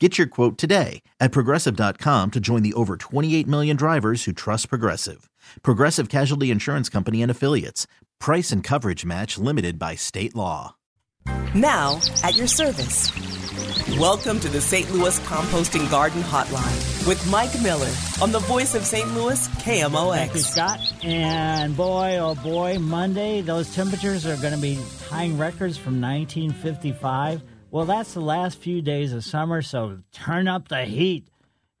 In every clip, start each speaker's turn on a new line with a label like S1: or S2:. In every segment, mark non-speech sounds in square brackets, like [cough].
S1: Get your quote today at progressive.com to join the over 28 million drivers who trust Progressive. Progressive Casualty Insurance Company and Affiliates. Price and coverage match limited by state law.
S2: Now, at your service. Welcome to the St. Louis Composting Garden Hotline with Mike Miller on the voice of St. Louis, KMOX.
S3: Thank you, Scott. And boy, oh boy, Monday, those temperatures are going to be tying records from 1955. Well, that's the last few days of summer, so turn up the heat.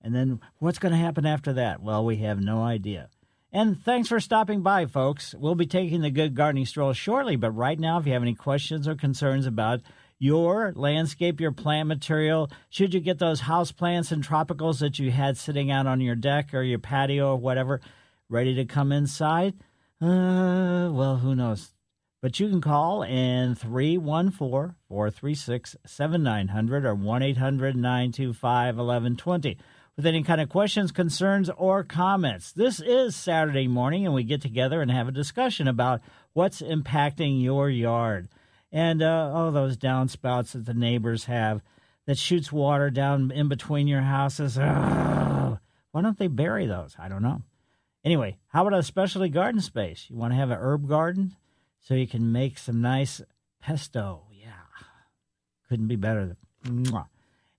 S3: And then what's going to happen after that? Well, we have no idea. And thanks for stopping by, folks. We'll be taking the good gardening stroll shortly, but right now, if you have any questions or concerns about your landscape, your plant material, should you get those house plants and tropicals that you had sitting out on your deck or your patio or whatever ready to come inside? Uh, well, who knows? But you can call in 314 436 7900 or 1 800 925 1120 with any kind of questions, concerns, or comments. This is Saturday morning, and we get together and have a discussion about what's impacting your yard. And uh, oh, those downspouts that the neighbors have that shoots water down in between your houses. Ugh. Why don't they bury those? I don't know. Anyway, how about a specialty garden space? You want to have an herb garden? So you can make some nice pesto. Yeah, couldn't be better.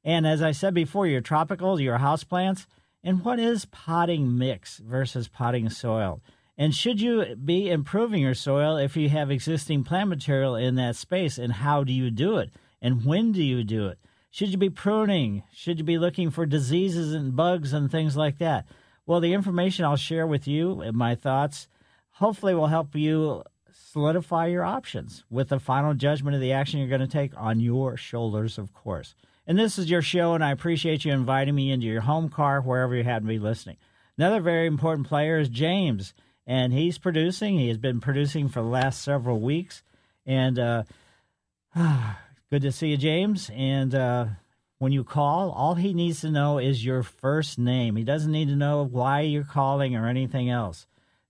S3: And as I said before, your tropicals, your houseplants, and what is potting mix versus potting soil? And should you be improving your soil if you have existing plant material in that space? And how do you do it? And when do you do it? Should you be pruning? Should you be looking for diseases and bugs and things like that? Well, the information I'll share with you and my thoughts hopefully will help you solidify your options with the final judgment of the action you're going to take on your shoulders, of course. And this is your show, and I appreciate you inviting me into your home car, wherever you happen to be listening. Another very important player is James, and he's producing. He has been producing for the last several weeks. And uh, [sighs] good to see you, James. And uh, when you call, all he needs to know is your first name. He doesn't need to know why you're calling or anything else.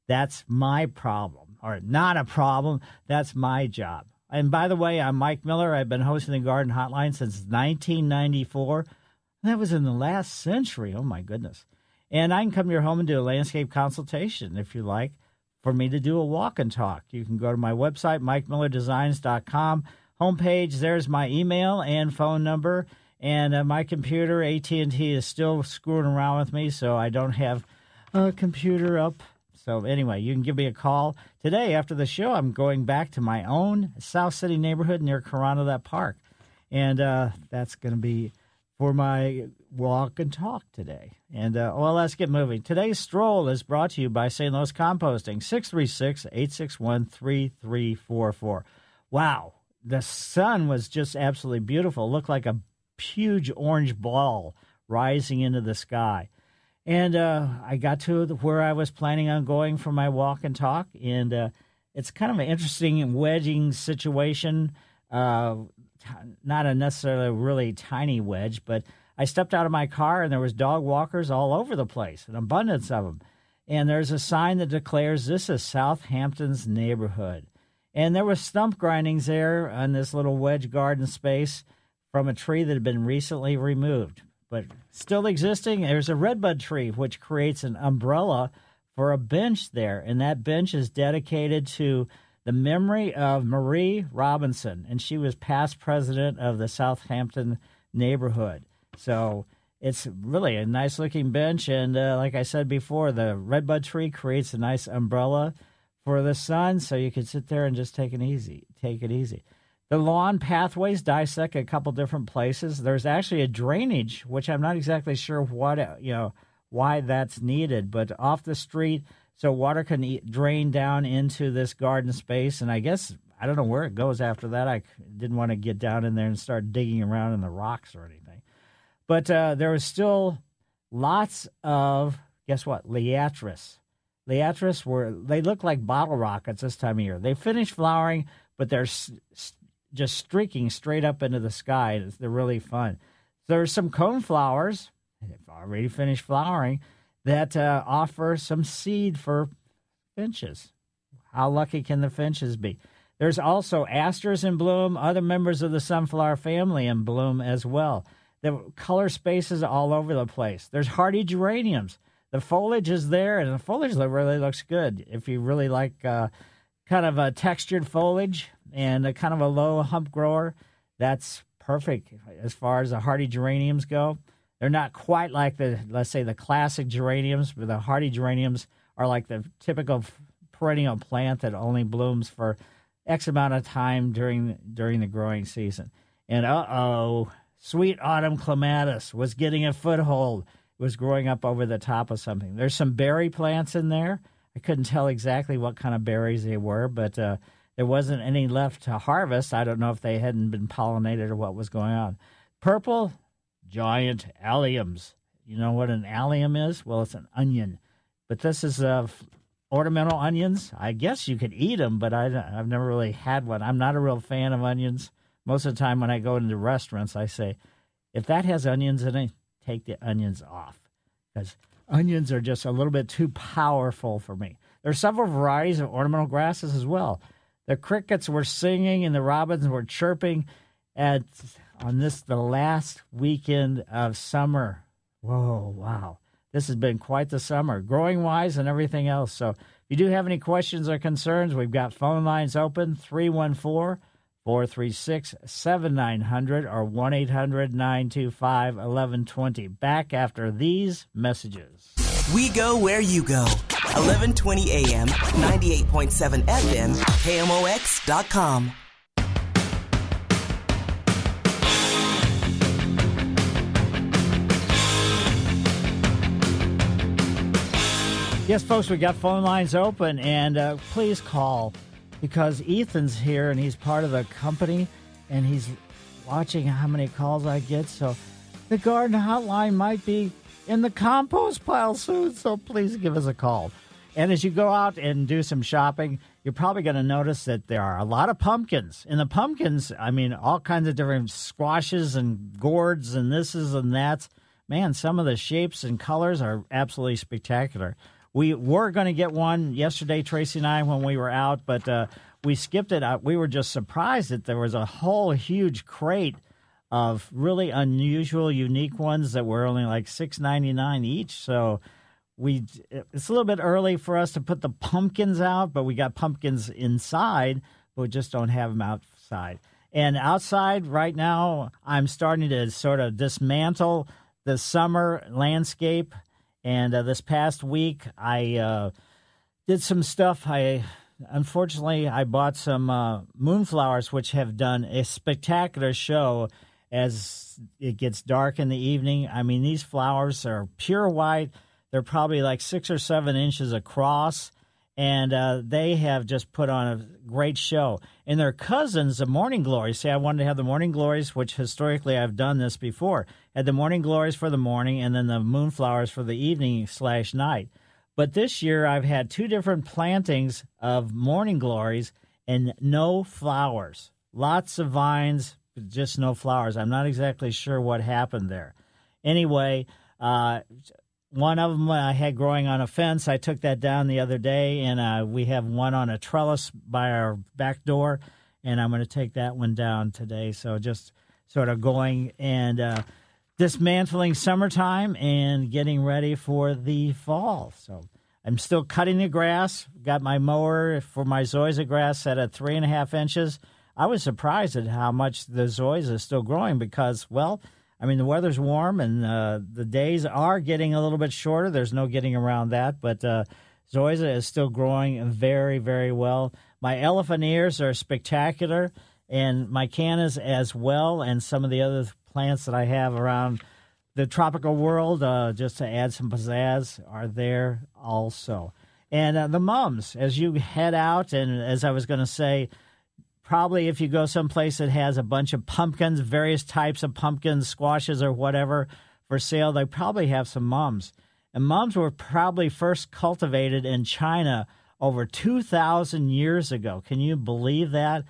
S3: That's my problem or not a problem. That's my job. And by the way, I'm Mike Miller. I've been hosting the Garden Hotline since 1994. That was in the last century. Oh, my goodness. And I can come to your home and do a landscape consultation if you like for me to do a walk and talk. You can go to my website, mikemillerdesigns.com. Homepage, there's my email and phone number. And uh, my computer, AT&T, is still screwing around with me, so I don't have a computer up so anyway, you can give me a call today after the show. I'm going back to my own South City neighborhood near Carondelet Park, and uh, that's going to be for my walk and talk today. And uh, well, let's get moving. Today's stroll is brought to you by St. Louis Composting, 636-861-3344. Wow, the sun was just absolutely beautiful. It looked like a huge orange ball rising into the sky. And uh, I got to the, where I was planning on going for my walk and talk, and uh, it's kind of an interesting wedging situation. Uh, t- not a necessarily really tiny wedge, but I stepped out of my car and there was dog walkers all over the place, an abundance of them. And there's a sign that declares this is Southampton's neighborhood. And there was stump grindings there on this little wedge garden space from a tree that had been recently removed but still existing. There's a redbud tree which creates an umbrella for a bench there, and that bench is dedicated to the memory of Marie Robinson, and she was past president of the Southampton neighborhood. So it's really a nice looking bench. And uh, like I said before, the redbud tree creates a nice umbrella for the sun, so you can sit there and just take it easy. Take it easy. The lawn pathways dissect a couple different places. There's actually a drainage, which I'm not exactly sure what you know why that's needed, but off the street, so water can drain down into this garden space. And I guess I don't know where it goes after that. I didn't want to get down in there and start digging around in the rocks or anything. But uh, there was still lots of guess what liatris Liatris were they look like bottle rockets this time of year. They finish flowering, but they're just streaking straight up into the sky. They're really fun. There's some cone flowers. They've already finished flowering that uh, offer some seed for finches. How lucky can the finches be? There's also asters in bloom, other members of the sunflower family in bloom as well. The color spaces all over the place. There's hardy geraniums the foliage is there, and the foliage really looks good. If you really like uh, kind of a textured foliage and a kind of a low hump grower, that's perfect as far as the hardy geraniums go. They're not quite like the, let's say, the classic geraniums, but the hardy geraniums are like the typical perennial plant that only blooms for X amount of time during during the growing season. And uh oh, sweet autumn clematis was getting a foothold was growing up over the top of something. There's some berry plants in there. I couldn't tell exactly what kind of berries they were, but uh, there wasn't any left to harvest. I don't know if they hadn't been pollinated or what was going on. Purple, giant alliums. You know what an allium is? Well, it's an onion. But this is uh, ornamental onions. I guess you could eat them, but I, I've never really had one. I'm not a real fan of onions. Most of the time when I go into restaurants, I say, if that has onions in it, take the onions off because onions are just a little bit too powerful for me. There are several varieties of ornamental grasses as well. The crickets were singing and the robins were chirping at on this the last weekend of summer. Whoa, wow. This has been quite the summer, growing wise and everything else. So if you do have any questions or concerns, we've got phone lines open 314 436 7900 or 1 800 925 1120. Back after these messages.
S2: We go where you go. 1120 AM, 98.7 FM, KMOX.com.
S3: Yes, folks, we got phone lines open, and uh, please call because Ethan's here and he's part of the company and he's watching how many calls I get. So the garden hotline might be in the compost pile soon. So please give us a call. And as you go out and do some shopping, you're probably going to notice that there are a lot of pumpkins. And the pumpkins, I mean, all kinds of different squashes and gourds and thises and that's. Man, some of the shapes and colors are absolutely spectacular. We were going to get one yesterday, Tracy and I, when we were out, but uh, we skipped it. We were just surprised that there was a whole huge crate of really unusual, unique ones that were only like six ninety nine each. So we it's a little bit early for us to put the pumpkins out, but we got pumpkins inside, but we just don't have them outside. And outside right now, I'm starting to sort of dismantle the summer landscape and uh, this past week, I uh, did some stuff. I unfortunately I bought some uh, moonflowers, which have done a spectacular show as it gets dark in the evening. I mean, these flowers are pure white. They're probably like six or seven inches across, and uh, they have just put on a great show. And their cousins, the Morning Glories, say I wanted to have the Morning Glories, which historically I've done this before. Had the Morning Glories for the morning, and then the Moonflowers for the evening slash night. But this year I've had two different plantings of Morning Glories and no flowers. Lots of vines, just no flowers. I'm not exactly sure what happened there. Anyway, uh, one of them I had growing on a fence. I took that down the other day, and uh, we have one on a trellis by our back door, and I'm going to take that one down today. So just sort of going and uh, dismantling summertime and getting ready for the fall. So I'm still cutting the grass. Got my mower for my zoysia grass set at three and a half inches. I was surprised at how much the zoysia is still growing because, well, I mean, the weather's warm and uh, the days are getting a little bit shorter. There's no getting around that, but uh, Zoysia is still growing very, very well. My elephant ears are spectacular, and my cannas as well, and some of the other plants that I have around the tropical world, uh, just to add some pizzazz, are there also. And uh, the mums, as you head out, and as I was going to say, probably if you go someplace that has a bunch of pumpkins, various types of pumpkins, squashes, or whatever for sale, they probably have some mums. And mums were probably first cultivated in China over 2,000 years ago. Can you believe that?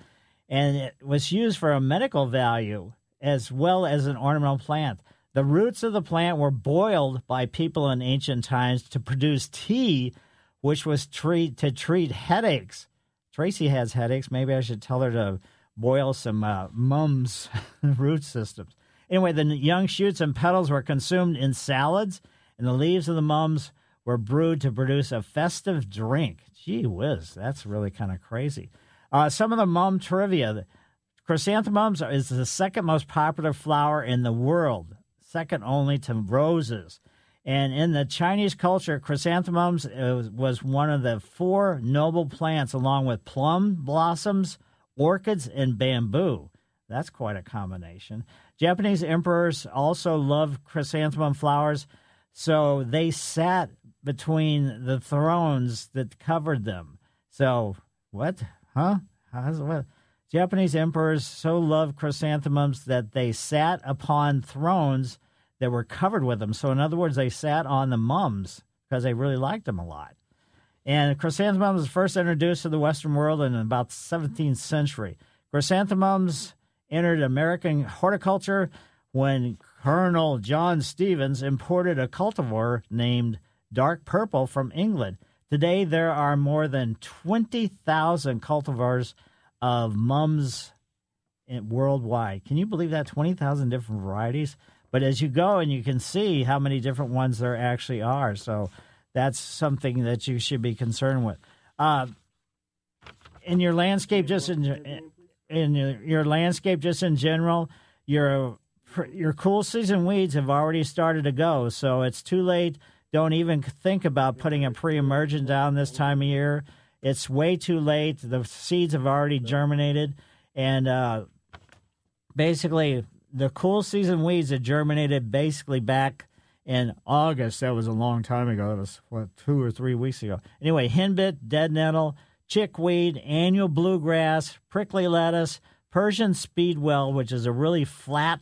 S3: And it was used for a medical value as well as an ornamental plant. The roots of the plant were boiled by people in ancient times to produce tea, which was treat, to treat headaches. Tracy has headaches. Maybe I should tell her to boil some uh, mums [laughs] root systems. Anyway, the young shoots and petals were consumed in salads, and the leaves of the mums were brewed to produce a festive drink. Gee whiz, that's really kind of crazy. Uh, some of the mum trivia. Chrysanthemums is the second most popular flower in the world, second only to roses. And in the Chinese culture, chrysanthemums uh, was one of the four noble plants, along with plum blossoms, orchids, and bamboo. That's quite a combination. Japanese emperors also loved chrysanthemum flowers, so they sat between the thrones that covered them. So, what? Huh? How's what? Japanese emperors so loved chrysanthemums that they sat upon thrones that were covered with them. So, in other words, they sat on the mums because they really liked them a lot. And chrysanthemums was first introduced to the Western world in about the 17th century. Chrysanthemums entered American horticulture when Colonel John Stevens imported a cultivar named Dark Purple from England. Today, there are more than 20,000 cultivars of mums worldwide. Can you believe that? 20,000 different varieties? But as you go and you can see how many different ones there actually are. So that's something that you should be concerned with. Uh, in your landscape, just in in your, your landscape, just in general, your your cool season weeds have already started to go. So it's too late. Don't even think about putting a pre-emergent down this time of year. It's way too late. The seeds have already germinated, and uh, basically the cool season weeds that germinated basically back in August. That was a long time ago. That was what two or three weeks ago. Anyway, henbit, dead nettle, chickweed, annual bluegrass, prickly lettuce, Persian speedwell, which is a really flat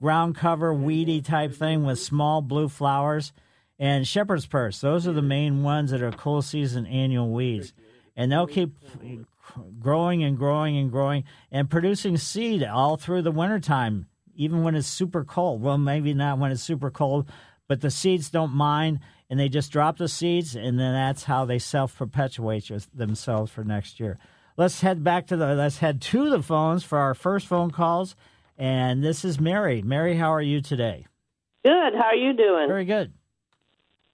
S3: ground cover weedy type thing with small blue flowers, and shepherd's purse. Those are the main ones that are cool season annual weeds, and they'll keep growing and growing and growing and producing seed all through the wintertime even when it's super cold. Well, maybe not when it's super cold, but the seeds don't mind, and they just drop the seeds, and then that's how they self perpetuate themselves for next year. Let's head back to the. Let's head to the phones for our first phone calls, and this is Mary. Mary, how are you today?
S4: Good. How are you doing?
S3: Very good.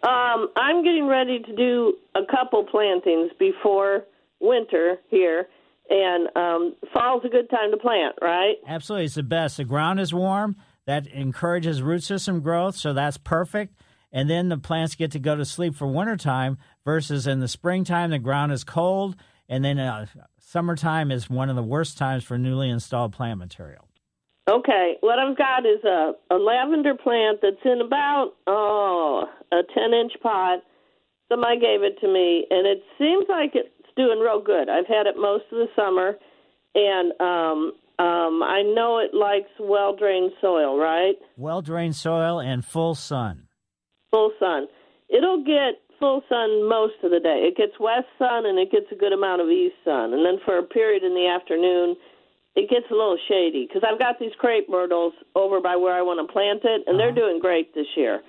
S4: Um, I'm getting ready to do a couple plantings before winter here and um, fall's a good time to plant, right?
S3: Absolutely, it's the best. The ground is warm. That encourages root system growth, so that's perfect. And then the plants get to go to sleep for wintertime versus in the springtime, the ground is cold. And then uh, summertime is one of the worst times for newly installed plant material.
S4: Okay, what I've got is a, a lavender plant that's in about oh a ten inch pot. Somebody gave it to me, and it seems like it doing real good. I've had it most of the summer, and um, um, I know it likes well drained soil, right?
S3: Well drained soil and full sun.
S4: Full sun. It'll get full sun most of the day. It gets west sun and it gets a good amount of east sun, and then for a period in the afternoon, it gets a little shady because I've got these crepe myrtles over by where I want to plant it, and uh-huh. they're doing great this year.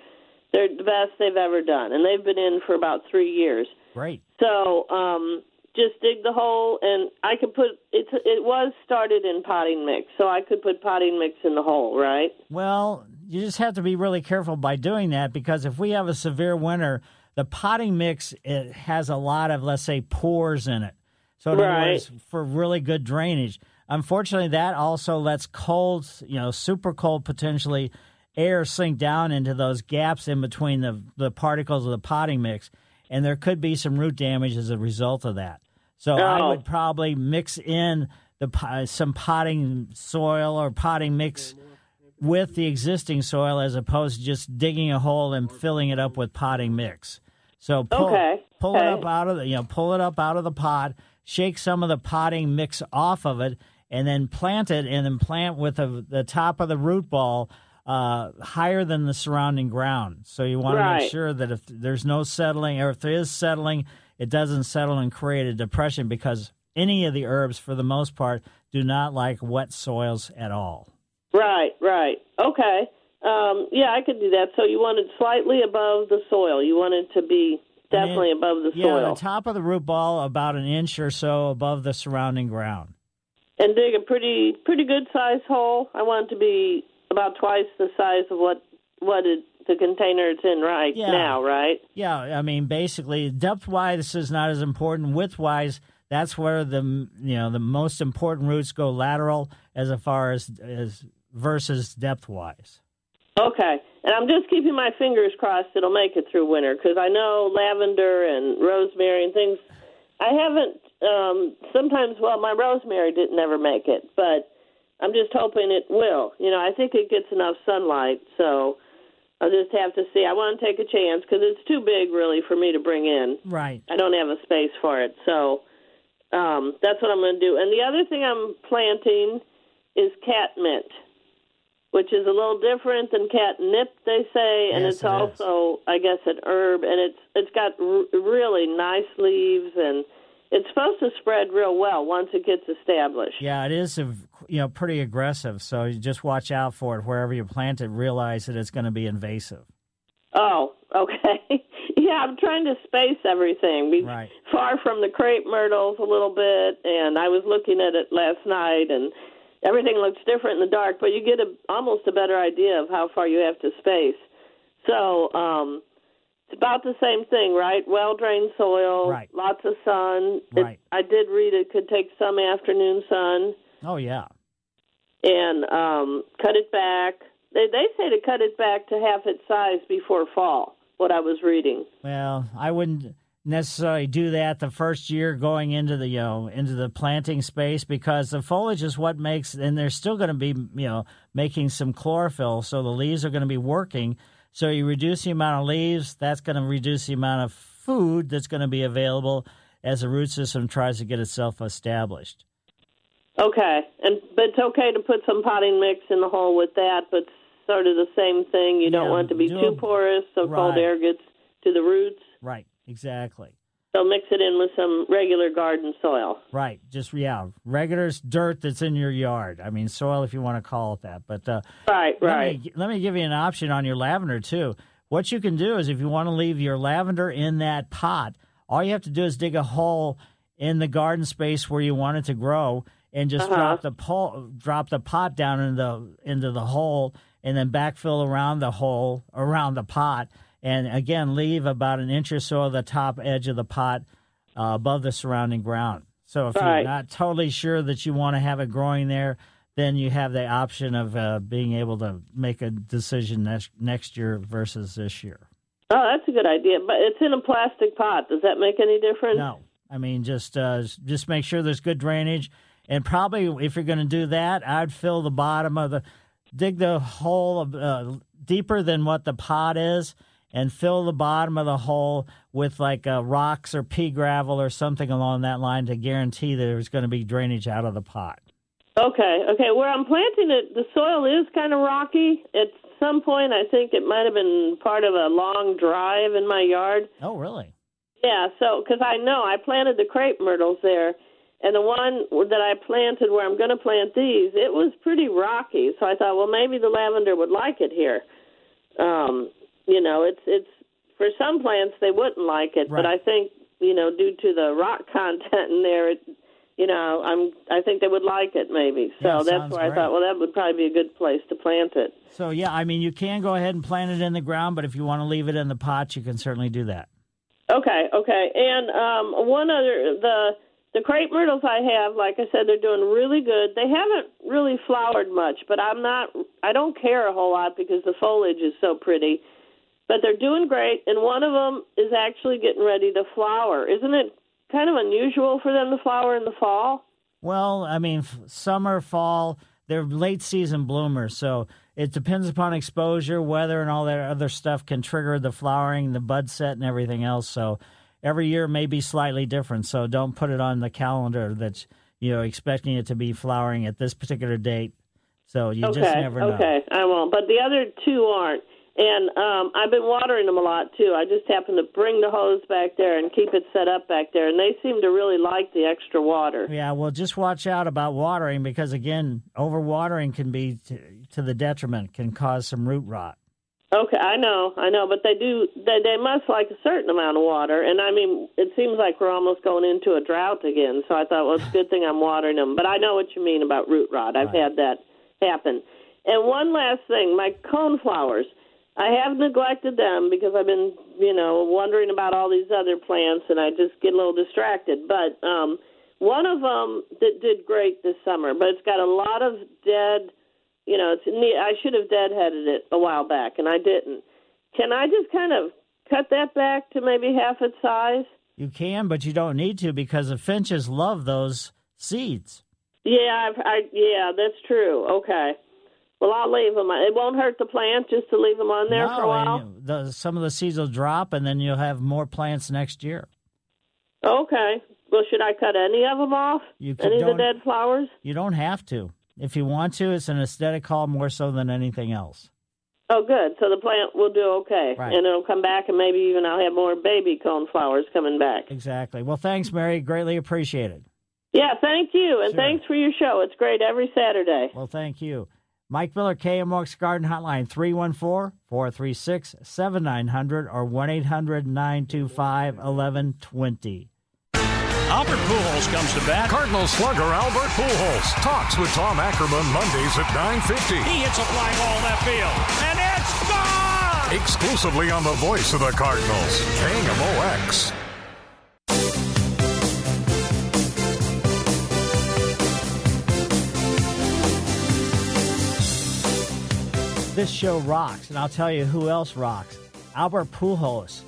S4: They're the best they've ever done, and they've been in for about three years.
S3: Great.
S4: So um, just dig the hole and I could put it it was started in potting mix, so I could put potting mix in the hole, right?
S3: Well, you just have to be really careful by doing that because if we have a severe winter, the potting mix it has a lot of let's say pores in it. So in right. words, for really good drainage. Unfortunately, that also lets cold, you know, super cold potentially air sink down into those gaps in between the, the particles of the potting mix, and there could be some root damage as a result of that. So I
S4: Oh.
S3: would probably mix in the uh, some potting soil or potting mix with the existing soil as opposed to just digging a hole and filling it up with potting mix. So pull,
S4: Okay,
S3: pull it up out of the you know pull it up out of the pot, shake some of the potting mix off of it, and then plant it, and then plant with the, the top of the root ball uh, higher than the surrounding ground. So you want to make sure that if there's no settling, or if there is settling, it doesn't settle and create a depression because any of the herbs, for the most part, do not like wet soils at all.
S4: Right, right. Okay. Um, yeah, I could do that. So you want it slightly above the soil. You want it to be definitely above the
S3: Yeah,
S4: soil.
S3: the top of the root ball about an inch or so above the surrounding ground.
S4: and dig a pretty pretty good size hole. I want it to be about twice the size of what what it, the container it's in right
S3: Yeah.
S4: now, right?
S3: Yeah, I mean, basically, depth wise is not as important. Width wise, that's where the you know the most important roots go lateral as far as as versus depth wise.
S4: Okay. And I'm just keeping my fingers crossed it'll make it through winter because I know lavender and rosemary and things. I haven't. Um, sometimes, well, my rosemary didn't never make it, but I'm just hoping it will. You know, I think it gets enough sunlight, so I'll just have to see. I want to take a chance because it's too big, really, for me to bring in.
S3: Right.
S4: I don't have a space for it, so um, that's what I'm going to do. And the other thing I'm planting is catmint, which is a little different than catnip, they say, and
S3: Yes,
S4: it's
S3: it is.
S4: also, I guess, an herb, and it's it's got r- really nice leaves, and it's supposed to spread real well once it gets established.
S3: Yeah, it is, you know, pretty aggressive. So you just watch out for it wherever you plant it. Realize that it's going to be invasive.
S4: Oh, okay. [laughs] yeah, I'm trying to space everything. Be
S3: Right.
S4: far from the crepe myrtles a little bit, and I was looking at it last night, and everything looks different in the dark, but you get a almost a better idea of how far you have to space. So, um, it's about the same thing, right? Well drained soil,
S3: Right.
S4: lots of sun. It-
S3: Right.
S4: I did read it could take some afternoon sun
S3: Oh yeah.
S4: and um, cut it back. They they say to cut it back to half its size before fall. What I was reading.
S3: Well, I wouldn't necessarily do that the first year going into the you know into the planting space because the foliage is what makes and they're still going to be you know making some chlorophyll so the leaves are going to be working so you reduce the amount of leaves that's going to reduce the amount of food that's going to be available as the root system tries to get itself established
S4: Okay, and but it's okay to put some potting mix in the hole with that, but sort of the same thing. You don't
S3: Yeah,
S4: want it to be
S3: do
S4: too
S3: a-
S4: porous, so cold air gets to the roots.
S3: right exactly
S4: So mix it in with some regular garden soil.
S3: Right. Just yeah, regular dirt that's in your yard. I mean, soil if you want to call it that. But uh,
S4: Right, right.
S3: Let me, let me give you an option on your lavender too. What you can do is if you want to leave your lavender in that pot, all you have to do is dig a hole in the garden space where you want it to grow and just
S4: Uh-huh.
S3: drop the pole, drop the pot down into the into the hole and then backfill around the hole around the pot and again leave about an inch or so of the top edge of the pot uh, above the surrounding ground. So if you're not totally sure that you want to have it growing there, then you have the option of uh, being able to make a decision next next year versus this year.
S4: Oh, that's a good idea. But it's in a plastic pot. Does that make any difference?
S3: No, I mean just uh, just make sure there's good drainage, and probably if you're going to do that, I'd fill the bottom of the dig the hole uh, deeper than what the pot is. And fill the bottom of the hole with like uh, rocks or pea gravel or something along that line to guarantee that there's going to be drainage out of the pot.
S4: Okay, okay. Where I'm planting it, the soil is kind of rocky. At some point, I think it might have been part of a long drive in my yard.
S3: Oh, really?
S4: Yeah, so because I know I planted the crepe myrtles there, and the one that I planted where I'm going to plant these, it was pretty rocky. So I thought, well, maybe the lavender would like it here. Um, you know, it's it's for some plants they wouldn't like it, but I think you know due to the rock [laughs] content in there, it you know I'm I think they would like it maybe. So
S3: Yeah,
S4: that's where I thought, well, that would probably be a good place to plant it.
S3: So yeah, I mean you can go ahead and plant it in the ground, but if you want to leave it in the pot, you can certainly do that.
S4: Okay, okay. And um, one other, the the crepe myrtles I have, like I said, they're doing really good. They haven't really flowered much, but I'm not. I don't care a whole lot because the foliage is so pretty. But they're doing great, and one of them is actually getting ready to flower. Isn't it kind of unusual for them to flower in the fall?
S3: Well, I mean, f- summer, fall, they're late season bloomers, so it depends upon exposure, weather, and all that other stuff can trigger the flowering, the bud set, and everything else. So every year may be slightly different. So don't put it on the calendar that's you know expecting it to be flowering at this particular date. So you
S4: okay,
S3: just never know.
S4: Okay, I won't. But the other two aren't. And um, I've been watering them a lot too. I just happen to bring the hose back there and keep it set up back there, and they seem to really like the extra water.
S3: Yeah, well, just watch out about watering because again, overwatering can be to, to the detriment, can cause some root rot.
S4: Okay, I know, I know, but they do. They they must like a certain amount of water, and I mean, it seems like we're almost going into a drought again. So I thought, well, it's a good thing I'm watering them. But I know what you mean about root rot. I've
S3: Right.
S4: had that happen. And one last thing, my coneflowers. I have neglected them because I've been, you know, wondering about all these other plants, and I just get a little distracted. But um, one of them that did great this summer, but it's got a lot of dead. You know, it's neat. I should have deadheaded it a while back, and I didn't. Can I just kind of cut that back to maybe half its size?
S3: You can, but you don't need to because the finches love those seeds.
S4: Yeah, I've, I yeah, that's true. Okay. Well, I'll leave them. It won't hurt the plant just to leave them on there
S3: no,
S4: for a while.
S3: the, some of the seeds will drop, and then you'll have more plants next year.
S4: Okay. Well, should I cut any of them off?
S3: You could-
S4: any of the dead flowers?
S3: You don't have to. If you want to, it's an aesthetic call more so than anything else.
S4: Oh, good. So the plant will do okay,
S3: Right.
S4: and it'll come back, and maybe even I'll have more baby cone flowers coming back.
S3: Exactly. Well, thanks, Mary. Greatly appreciated.
S4: Yeah, thank you, and
S3: Sure.
S4: thanks for your show. It's great every Saturday.
S3: Well, thank you. Mike Miller, KMOX Garden Hotline, 314 436 7900 or 1 800 925 1120.
S5: Albert Pujols comes to bat.
S6: Cardinal slugger Albert Pujols talks with Tom Ackerman Mondays at 9:50.
S5: He hits a fly ball left field, and it's gone.
S6: Exclusively on the voice of the Cardinals, KMOX.
S3: This show rocks, and I'll tell you who else rocks. Albert Pujols.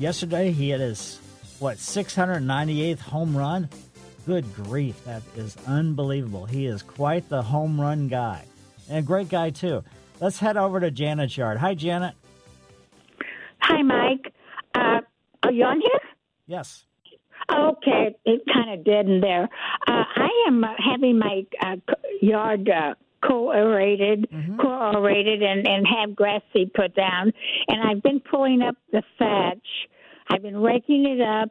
S3: Yesterday, he hit his, what, 698th home run? Good grief, that is unbelievable. He is quite the home run guy. And a great guy, too. Let's head over to Janet's yard. Hi, Janet.
S7: Hi, Mike. Uh, are you on here?
S3: Yes.
S7: Okay, it kind of dead in there. Uh, I am uh, having my uh, yard co-aerated, co-aerated, and, and have grass seed put down. And I've been pulling up the thatch. I've been raking it up,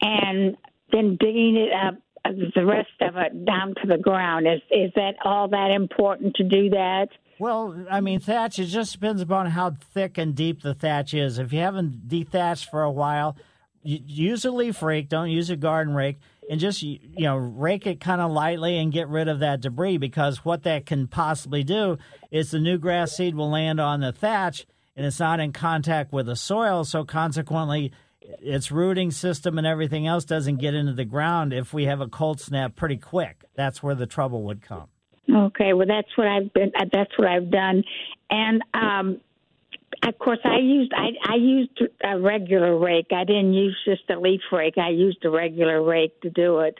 S7: and then digging it up. uh, The rest of it down to the ground. Is is that all that important to do that?
S3: Well, I mean, thatch, it just depends upon how thick and deep the thatch is. If you haven't dethatched for a while, use a leaf rake, don't use a garden rake, and just, you know, rake it kind of lightly and get rid of that debris because what that can possibly do is the new grass seed will land on the thatch and it's not in contact with the soil, so consequently, its rooting system and everything else doesn't get into the ground if we have a cold snap pretty quick. That's where the trouble would come.
S7: Okay, well that's what I've been. Uh, that's what I've done, and um, of course I used I, I used a regular rake. I didn't use just a leaf rake. I used a regular rake to do it.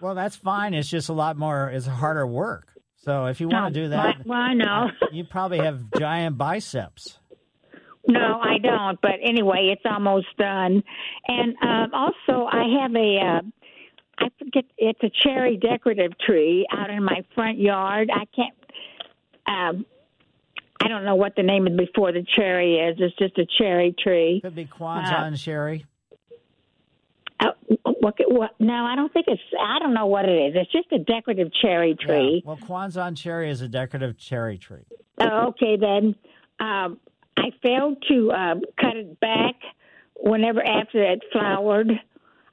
S3: Well, that's fine. It's just a lot more. It's harder work. So if you want to do that,
S7: Well, I know.
S3: you probably have giant biceps.
S7: No, I don't. But anyway, it's almost done. And um, also, I have a. Uh, I forget. It's a cherry decorative tree out in my front yard. I can't. Um, I don't know what the name of before the cherry is. It's just a cherry tree.
S3: Could be Kwanzan cherry.
S7: Uh, what, what, no, I don't think it's. I don't know what it is. It's just a decorative cherry tree.
S3: Yeah. Well, Kwanzan cherry is a decorative cherry tree.
S7: Oh, okay, then. Um, I failed to um, cut it back whenever after it flowered.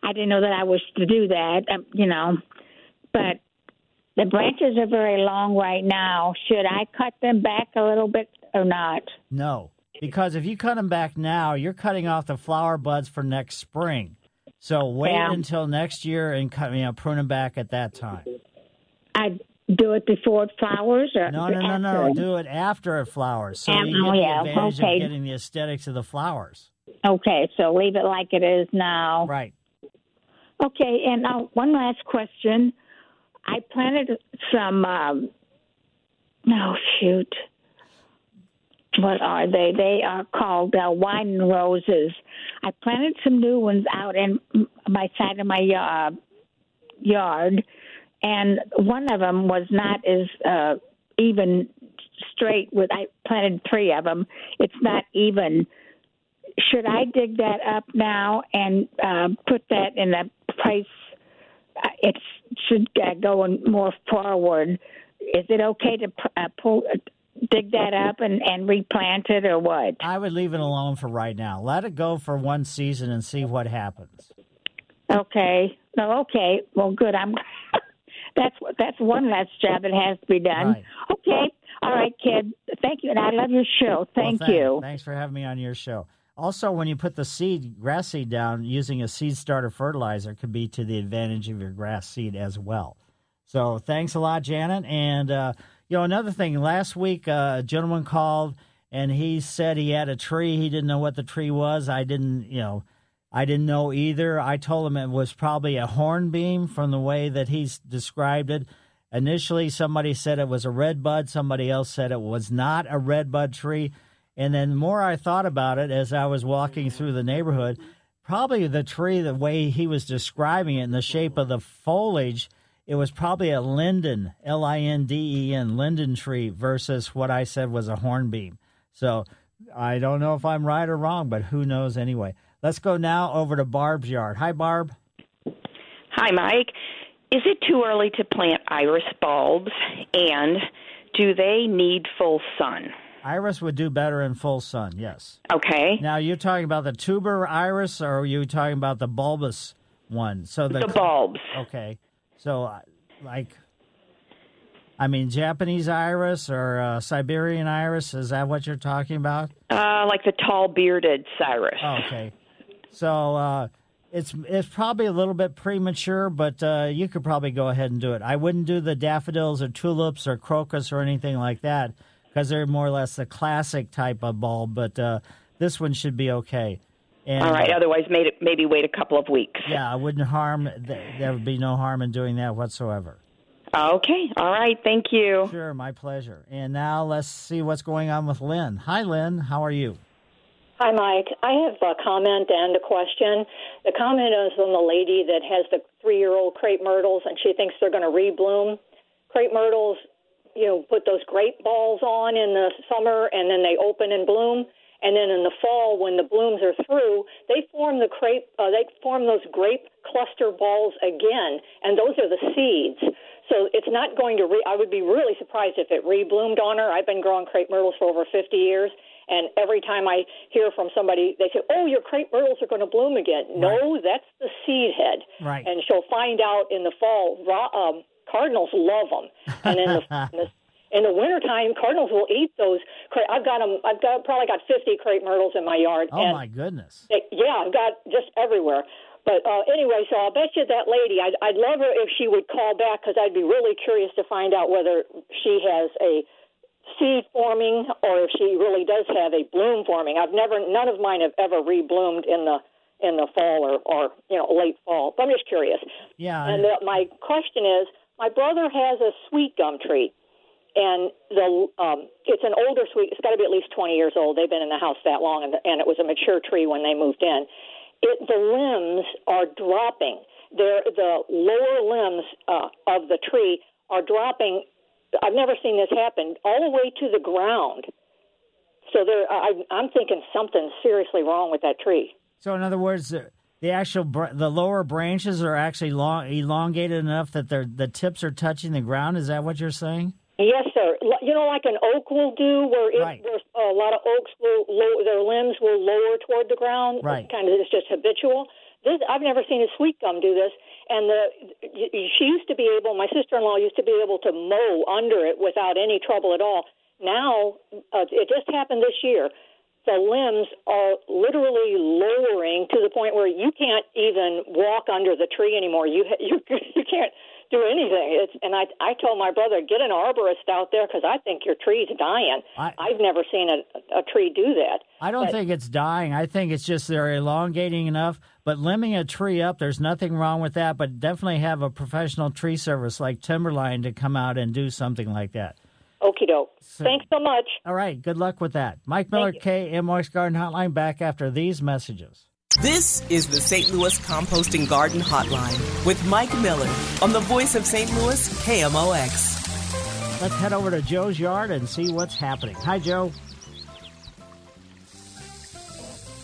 S7: I didn't know that I was to do that, um, you know. But the branches are very long right now. Should I cut them back a little bit or not?
S3: No, because if you cut them back now, you're cutting off the flower buds for next spring. So wait
S7: Yeah.
S3: until next year and cut, you know, prune them back at that time.
S7: I do it before it flowers, or
S3: No, no, no, no.
S7: after?
S3: Do it after it flowers, so
S7: Um,
S3: you
S7: oh,
S3: get
S7: yeah,
S3: the advantage
S7: okay.
S3: of getting the aesthetics of the flowers.
S7: Okay, so leave it like it is now.
S3: Right.
S7: Okay, and now one last question. I planted some. Um, no, shoot. What are they? They are called uh, wine roses. I planted some new ones out in my side of my uh, yard, and one of them was not as uh, even straight. With I planted three of them. It's not even should I dig that up now and uh, put that in a place? Uh, it should go more forward. Is it okay to uh, pull, uh, dig that up and, and replant it, or what?
S3: I would leave it alone for right now. Let it go for one season and see what happens.
S7: Okay. No. Okay. Well, good. I'm. [laughs] that's that's one last job that has to be done.
S3: Right.
S7: Okay. All right, kid. Thank you, and I love your show. Thank
S3: Well, thank-
S7: you.
S3: Thanks for having me on your show. Also, when you put the seed, grass seed down, using a seed starter fertilizer could be to the advantage of your grass seed as well. So, thanks a lot, Janet. And uh, you know, another thing. Last week, uh, a gentleman called and he said he had a tree. He didn't know what the tree was. I didn't, you know, I didn't know either. I told him it was probably a hornbeam from the way that he's described it. Initially, somebody said it was a red bud. Somebody else said it was not a red bud tree. And then the more I thought about it as I was walking through the neighborhood, probably the tree, the way he was describing it and the shape of the foliage, it was probably a linden, L I N D E N, linden tree versus what I said was a hornbeam. So I don't know if I'm right or wrong, but who knows anyway. Let's go now over to Barb's yard. Hi, Barb.
S8: Hi, Mike. Is it too early to plant iris bulbs? And do they need full sun?
S3: Iris would do better in full sun, yes.
S8: Okay.
S3: Now, you're talking about the tuber iris or are you talking about the bulbous one? So
S8: The bulbs.
S3: Okay. So, uh, like, I mean, Japanese iris or uh, Siberian iris, is that what you're talking about?
S8: Uh, like the tall bearded Cyrus.
S3: Oh, okay. So, uh, it's it's probably a little bit premature, but uh, you could probably go ahead and do it. I wouldn't do the daffodils or tulips or crocus or anything like that because they're more or less the classic type of bulb. But uh, this one should be okay. And,
S8: All right.
S3: uh,
S8: Otherwise, made it, maybe wait a couple of weeks.
S3: yeah, I wouldn't harm. There would be no harm in doing that whatsoever.
S8: Okay. All right. Thank you.
S3: Sure, my pleasure. And now let's see what's going on with Lynn. Hi, Lynn. How are you?
S9: Hi, Mike. I have a comment and a question. The comment is on the lady that has the three year old crepe myrtles and she thinks they're going to rebloom. Crepe myrtles, you know, put those grape balls on in the summer and then they open and bloom. And then in the fall, when the blooms are through, they form the crepe, uh, they form those grape cluster balls again, and those are the seeds. So it's not going to. Re- I would be really surprised if it rebloomed on her. I've been growing crepe myrtles for over 50 years, and every time I hear from somebody, they say, "Oh, your crepe myrtles are going to bloom again." No, that's the seed head,
S3: Right.
S9: and she'll find out in the fall. Ro- um, cardinals love them, and in the, [laughs] in the in the wintertime, cardinals will eat those. I've got them. I've got probably got 50 crepe myrtles in my yard.
S3: Oh my goodness.
S9: they- yeah, I've got just everywhere. But uh, anyway, so I'll bet you that lady. I'd, I'd love her if she would call back because I'd be really curious to find out whether she has a seed forming or if she really does have a bloom forming. I've never, none of mine have ever rebloomed in the in the fall or or you know late fall. But I'm just curious.
S3: Yeah.
S9: And the, my question is, my brother has a sweet gum tree, and the um, it's an older sweet. It's got to be at least 20 years old. They've been in the house that long, and, and it was a mature tree when they moved in. It, the limbs are dropping. They're, the lower limbs uh, of the tree are dropping. I've never seen this happen all the way to the ground. So there, I, I'm thinking something's seriously wrong with that tree.
S3: So in other words, the, actual br- the lower branches are actually long, elongated enough that they're, the tips are touching the ground. Is that what you're saying?
S9: Yes, sir. You know, like an oak will do, where it,
S3: Right.
S9: there's a lot of oaks will low, their limbs will lower toward the ground.
S3: Right.
S9: Kind of, it's just habitual. This I've never seen a sweet gum do this. And the she used to be able. My sister-in-law used to be able to mow under it without any trouble at all. Now uh, it just happened this year. The limbs are literally lowering to the point where you can't even walk under the tree anymore. You [laughs] you you can't do anything. It's and I I told my brother get an arborist out there because I think your tree's dying.
S3: I-
S9: I've never seen a a tree do that.
S3: I don't
S9: But-
S3: think it's dying. I think it's just they're elongating enough. But limbing a tree up, there's nothing wrong with that. But definitely have a professional tree service like Timberline to come out and do something like that.
S9: Okie doke. Thanks so much.
S3: All right. Good luck with that. Mike Miller, KMOX Garden Hotline, back after these messages.
S2: This is the St. Louis Composting Garden Hotline with Mike Miller on the voice of St. Louis, KMOX.
S3: Let's head over to Joe's yard and see what's happening. Hi, Joe.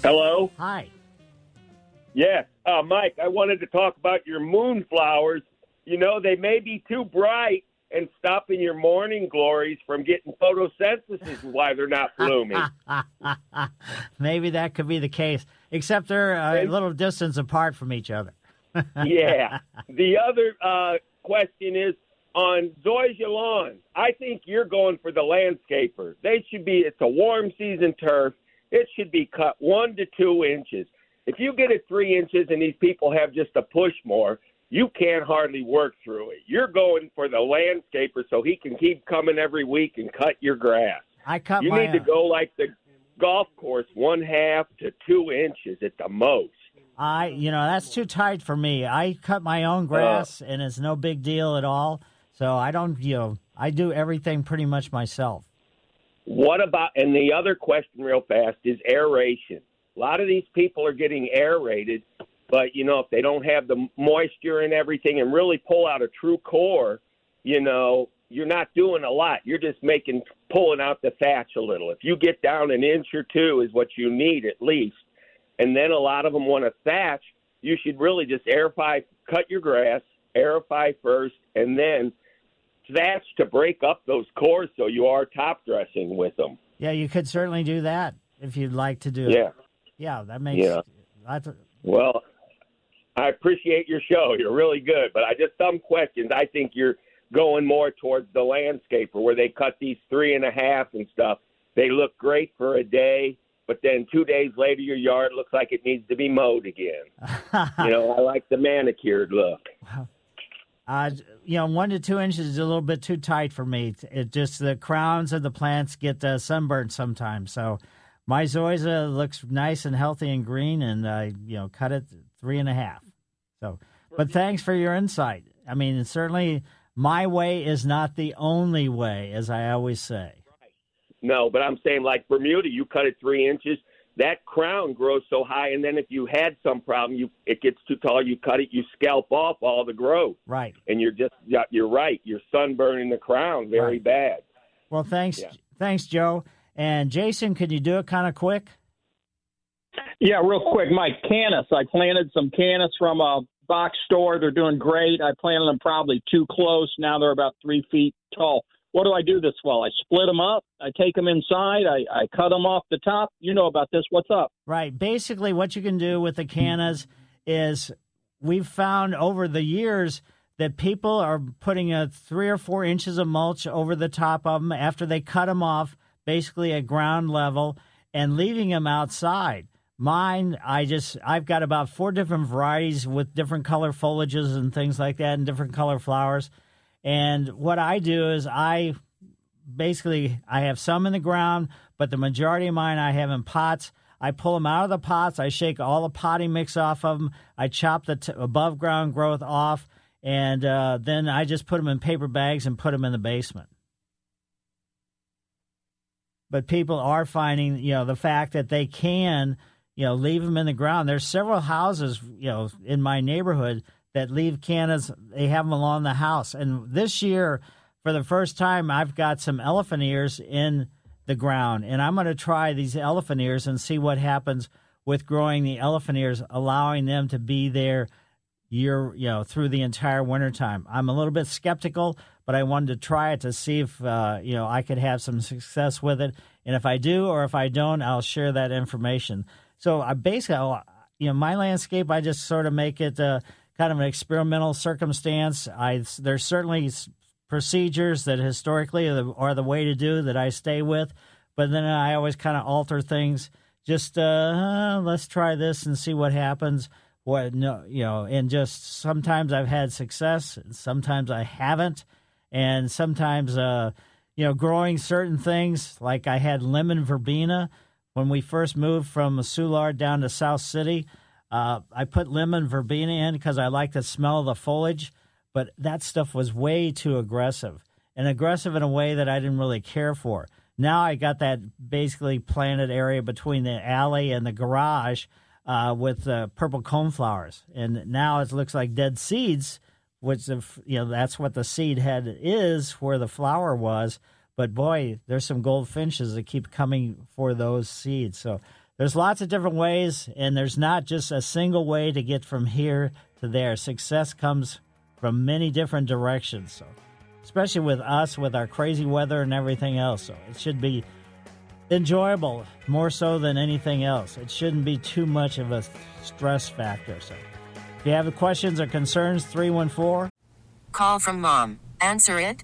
S10: Hello.
S3: Hi.
S10: Yes, uh, Mike. I wanted to talk about your moonflowers. You know they may be too bright and stopping your morning glories from getting photosynthesis is why they're not blooming. [laughs]
S3: Maybe that could be the case, except they're a little distance apart from each other. [laughs]
S10: yeah. The other uh, question is on zoysia lawns. I think you're going for the landscaper. They should be. It's a warm season turf. It should be cut one to two inches. If you get it three inches and these people have just a push more, you can't hardly work through it. You're going for the landscaper so he can keep coming every week and cut your grass.
S3: I cut
S10: You need to go like the golf course, one half to two inches at the most.
S3: I, you know, that's too tight for me. I cut my own grass, and it's no big deal at all. So I don't, you know, I do everything pretty much myself.
S10: What about, and the other question, real fast, is aeration. A lot of these people are getting aerated, but, you know, if they don't have the moisture and everything and really pull out a true core, you know, you're not doing a lot. You're just making, pulling out the thatch a little. If you get down an inch or two, is what you need at least. And then a lot of them want to thatch. You should really just aerify, cut your grass, aerify first, and then thatch to break up those cores so you are top dressing with them.
S3: Yeah, you could certainly do that if you'd like to do
S10: Yeah.
S3: it. Yeah, that makes.
S10: Yeah.
S3: That's,
S10: Well, I appreciate your show. You're really good, but I just some questions. I think you're going more towards the landscaper where they cut these three and a half and stuff. They look great for a day, but then two days later, your yard looks like it needs to be mowed again. you know, I like the manicured look. [laughs]
S3: uh, you know, one to two inches is a little bit too tight for me. It just the crowns of the plants get uh, sunburned sometimes. So my zoysia looks nice and healthy and green, and I, you know, cut it three and a half. So, but thanks for your insight. I mean, certainly my way is not the only way, as I always say.
S10: No, but I'm saying like Bermuda, you cut it three inches. That crown grows so high, and then if you had some problem, you it gets too tall. You cut it, you scalp off all the growth,
S3: Right.
S10: and you're just you're right. You're sunburning the crown very
S3: Right.
S10: bad.
S3: Well, thanks,
S10: Yeah.
S3: thanks, Joe. And Jason, can you do it kind of quick?
S11: Yeah, real quick, Mike. Cannas. I planted some cannas from a box store. They're doing great. I planted them probably too close. Now they're about three feet tall. What do I do this fall? I split them up. I take them inside. I, I cut them off the top. You know about this. What's up?
S3: Right. Basically, what you can do with the cannas is we've found over the years that people are putting a three or four inches of mulch over the top of them after they cut them off, basically at ground level, and leaving them outside. Mine, I just, I've got about four different varieties with different color foliages and things like that, and different color flowers. And what I do is I basically I have some in the ground, but the majority of mine I have in pots. I pull them out of the pots. I shake all the potting mix off of them. I chop the t- above ground growth off, and uh, then I just put them in paper bags and put them in the basement. But people are finding, you know, the fact that they can, you know, leave them in the ground. There's several houses, you know, in my neighborhood that leave cannas. They have them along the house. And this year, for the first time, I've got some elephant ears in the ground, and I'm going to try these elephant ears and see what happens with growing the elephant ears, allowing them to be there year, you know, through the entire wintertime. I'm a little bit skeptical, but I wanted to try it to see if, uh, you know, I could have some success with it. And if I do or if I don't, I'll share that information. So I basically, you know, my landscape, I just sort of make it uh, kind of an experimental circumstance. I there's certainly procedures that historically are the, are the way to do that I stay with, but then I always kind of alter things just uh, let's try this and see what happens. What no, you know, and just sometimes I've had success, and sometimes I haven't, and sometimes uh, you know, growing certain things like I had lemon verbena when we first moved from Soulard down to South City. Uh, I put lemon verbena in because I like the smell of the foliage, but that stuff was way too aggressive and aggressive in a way that I didn't really care for. Now I got that basically planted area between the alley and the garage uh, with uh, purple coneflowers, and now it looks like dead seeds, which you know that's what the seed head is where the flower was. But boy, there's some goldfinches that keep coming for those seeds. So there's lots of different ways, and there's not just a single way to get from here to there. Success comes from many different directions. So especially with us with our crazy weather and everything else. So it should be enjoyable more so than anything else. It shouldn't be too much of a stress factor. So if you have questions or concerns, 314.
S12: Call from mom. Answer it.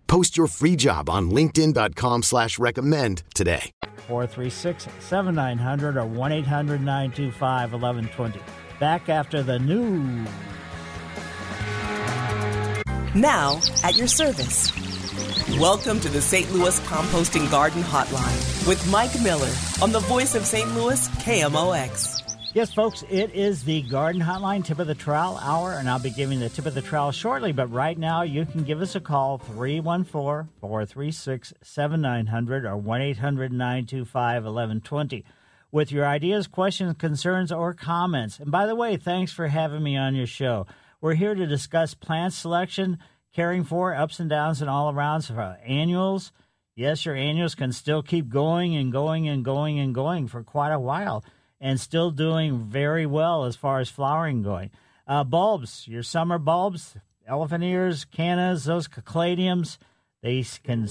S13: Post your free job on LinkedIn.com slash recommend today.
S3: 436 7900 or 1 800 925 1120. Back after the news.
S2: Now, at your service. Welcome to the St. Louis Composting Garden Hotline with Mike Miller on the voice of St. Louis, KMOX.
S3: Yes, folks, it is the Garden Hotline Tip of the Trowel Hour, and I'll be giving the tip of the trowel shortly. But right now, you can give us a call 314 436 7900 or 1 800 925 1120 with your ideas, questions, concerns, or comments. And by the way, thanks for having me on your show. We're here to discuss plant selection, caring for ups and downs and all arounds of our annuals. Yes, your annuals can still keep going and going and going and going for quite a while and still doing very well as far as flowering going. Uh, bulbs, your summer bulbs, elephant ears, cannas, those caladiums, they can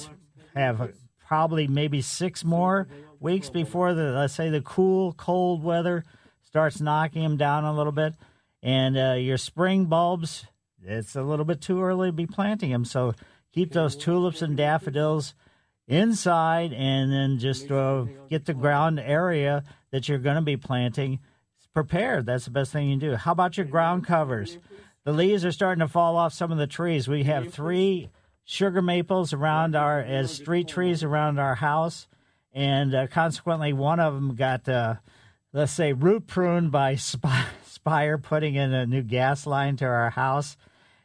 S3: have probably maybe six more weeks before the, let's say, the cool, cold weather starts knocking them down a little bit. And uh, your spring bulbs, it's a little bit too early to be planting them. So keep those tulips and daffodils inside and then just uh, get the ground area that you're going to be planting prepared. That's the best thing you can do. How about your ground covers? The leaves are starting to fall off some of the trees. We have three sugar maples around our as street trees around our house, and uh, consequently, one of them got uh, let's say root pruned by [laughs] Spire putting in a new gas line to our house,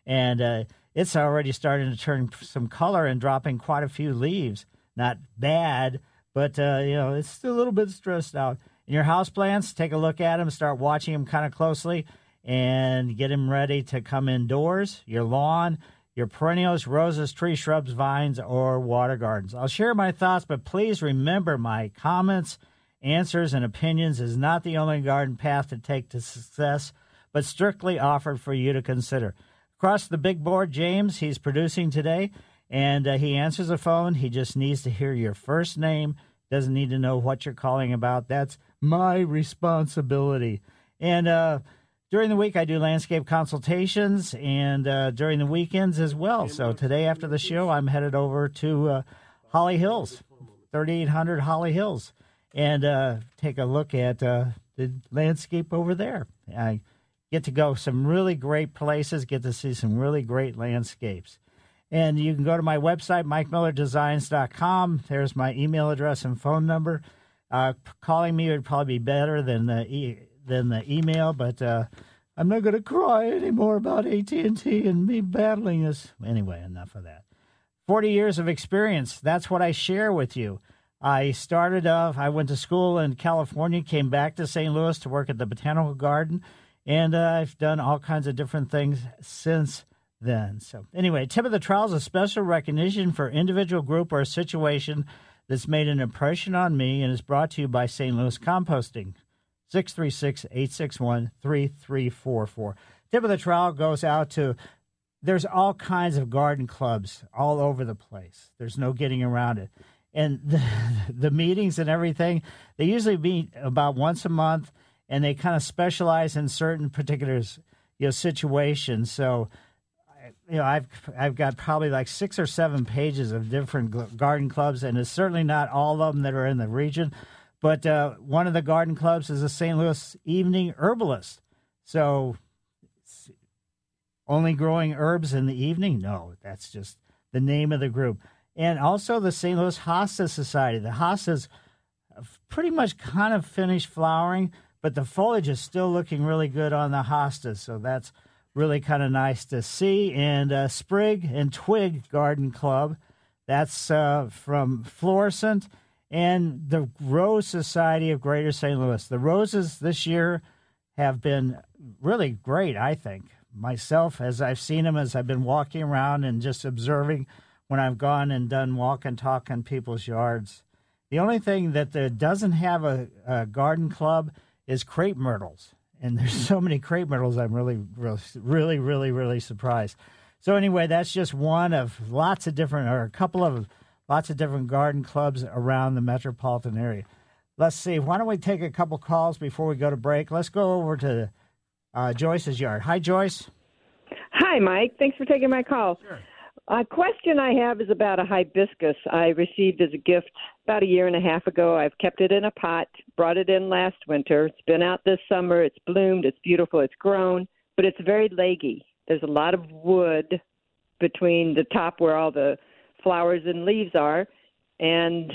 S3: and uh, it's already starting to turn some color and dropping quite a few leaves. Not bad, but uh, you know it's a little bit stressed out. In your house plants, take a look at them, start watching them kind of closely, and get them ready to come indoors. Your lawn, your perennials, roses, tree shrubs, vines, or water gardens. I'll share my thoughts, but please remember my comments, answers, and opinions is not the only garden path to take to success, but strictly offered for you to consider. Across the big board, James, he's producing today, and uh, he answers the phone. He just needs to hear your first name, doesn't need to know what you're calling about. That's my responsibility. And uh, during the week, I do landscape consultations and uh, during the weekends as well. So today, after the show, I'm headed over to uh, Holly Hills, 3800 Holly Hills, and uh, take a look at uh, the landscape over there. I get to go some really great places, get to see some really great landscapes. And you can go to my website, mikemillerdesigns.com. There's my email address and phone number. Uh, calling me would probably be better than the e- than the email, but uh, I'm not going to cry anymore about AT and me battling this. Anyway, enough of that. Forty years of experience. That's what I share with you. I started off. I went to school in California, came back to St. Louis to work at the Botanical Garden, and uh, I've done all kinds of different things since then. So, anyway, tip of the trowel is a special recognition for individual group or situation that's made an impression on me and is brought to you by St. Louis Composting. 636 861 3344. Tip of the trowel goes out to there's all kinds of garden clubs all over the place. There's no getting around it. And [laughs] the, the meetings and everything, they usually meet about once a month and they kind of specialize in certain particular you know situations. So you know, I've I've got probably like six or seven pages of different garden clubs, and it's certainly not all of them that are in the region. But uh, one of the garden clubs is a St. Louis Evening Herbalist. So, only growing herbs in the evening? No, that's just the name of the group. And also the St. Louis Hosta Society. The hostas pretty much kind of finished flowering, but the foliage is still looking really good on the hostas. So that's really kind of nice to see. And uh, Sprig and Twig Garden Club, that's uh, from Florissant, and the Rose Society of Greater St. Louis. The roses this year have been really great, I think. Myself, as I've seen them, as I've been walking around and just observing when I've gone and done walk and talk in people's yards. The only thing that doesn't have a, a garden club is crepe myrtles and there's so many crepe myrtles. I'm really, really, really, really surprised. So anyway, that's just one of lots of different, or a couple of lots of different garden clubs around the metropolitan area. Let's see. Why don't we take a couple calls before we go to break? Let's go over to uh, Joyce's yard. Hi, Joyce.
S14: Hi, Mike. Thanks for taking my call.
S3: Sure.
S14: A question I have is about a hibiscus I received as a gift about a year and a half ago. I've kept it in a pot, brought it in last winter. It's been out this summer. It's bloomed. It's beautiful. It's grown, but it's very leggy. There's a lot of wood between the top where all the flowers and leaves are and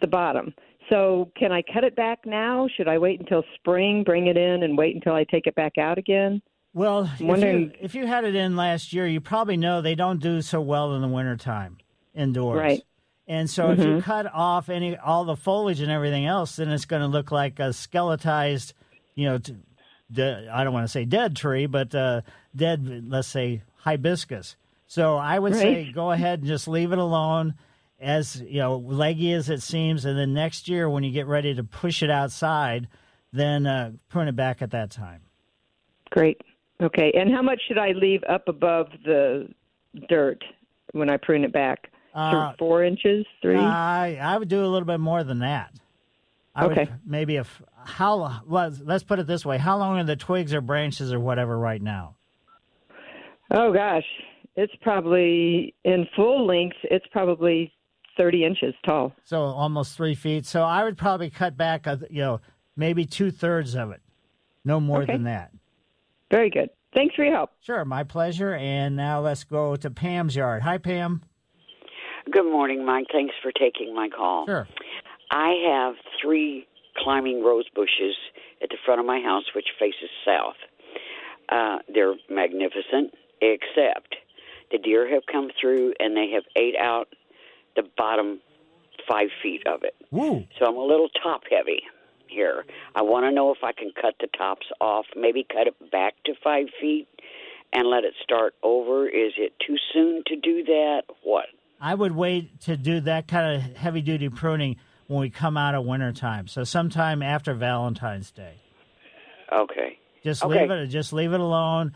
S14: the bottom. So, can I cut it back now? Should I wait until spring, bring it in, and wait until I take it back out again?
S3: Well, if you, if you had it in last year, you probably know they don't do so well in the wintertime indoors.
S14: Right.
S3: And so
S14: mm-hmm.
S3: if you cut off any all the foliage and everything else, then it's going to look like a skeletized, you know, t- de- I don't want to say dead tree, but uh, dead, let's say hibiscus. So I would
S14: right.
S3: say go ahead and just leave it alone, as you know, leggy as it seems, and then next year when you get ready to push it outside, then uh, prune it back at that time.
S14: Great. Okay, and how much should I leave up above the dirt when I prune it back?
S3: Uh,
S14: four inches, three.
S3: I I would do a little bit more than that. I
S14: okay.
S3: Would, maybe if how let's let's put it this way: how long are the twigs or branches or whatever right now?
S14: Oh gosh, it's probably in full length. It's probably thirty inches tall.
S3: So almost three feet. So I would probably cut back, a, you know, maybe two thirds of it, no more
S14: okay.
S3: than that.
S14: Very good. Thanks for your help.
S3: Sure, my pleasure. And now let's go to Pam's yard. Hi, Pam.
S15: Good morning, Mike. Thanks for taking my call.
S3: Sure.
S15: I have three climbing rose bushes at the front of my house, which faces south. Uh, they're magnificent, except the deer have come through and they have ate out the bottom five feet of it.
S3: Ooh.
S15: So I'm a little top heavy here. I want to know if I can cut the tops off, maybe cut it back to five feet and let it start over. Is it too soon to do that? What?
S3: I would wait to do that kind of heavy duty pruning when we come out of wintertime. So sometime after Valentine's Day.
S15: Okay.
S3: Just
S15: okay.
S3: leave it just leave it alone.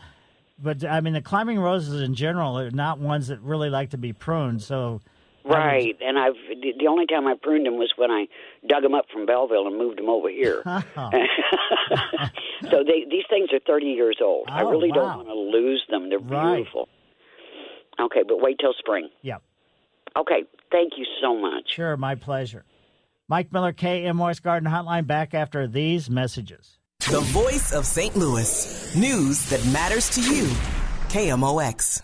S3: But I mean the climbing roses in general are not ones that really like to be pruned. So
S15: Right, and I've the only time I pruned them was when I dug them up from Belleville and moved them over here. [laughs] Oh. [laughs] so they these things are thirty years old. I
S3: Oh,
S15: really
S3: wow.
S15: don't want to lose them. They're
S3: Right.
S15: beautiful. Okay, but wait till spring.
S3: Yep.
S15: Okay, thank you so much.
S3: Sure, my pleasure. Mike Miller, KMOX Garden Hotline, back after these messages.
S2: The voice of St. Louis. News that matters to you. KMOX.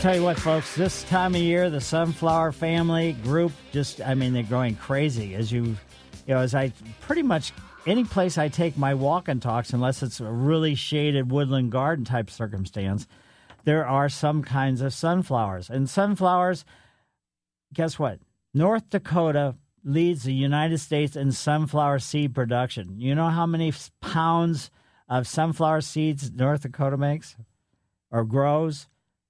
S3: Tell you what, folks, this time of year, the sunflower family group just, I mean, they're going crazy. As you, you know, as I pretty much any place I take my walk and talks, unless it's a really shaded woodland garden type circumstance, there are some kinds of sunflowers. And sunflowers, guess what? North Dakota leads the United States in sunflower seed production. You know how many pounds of sunflower seeds North Dakota makes or grows?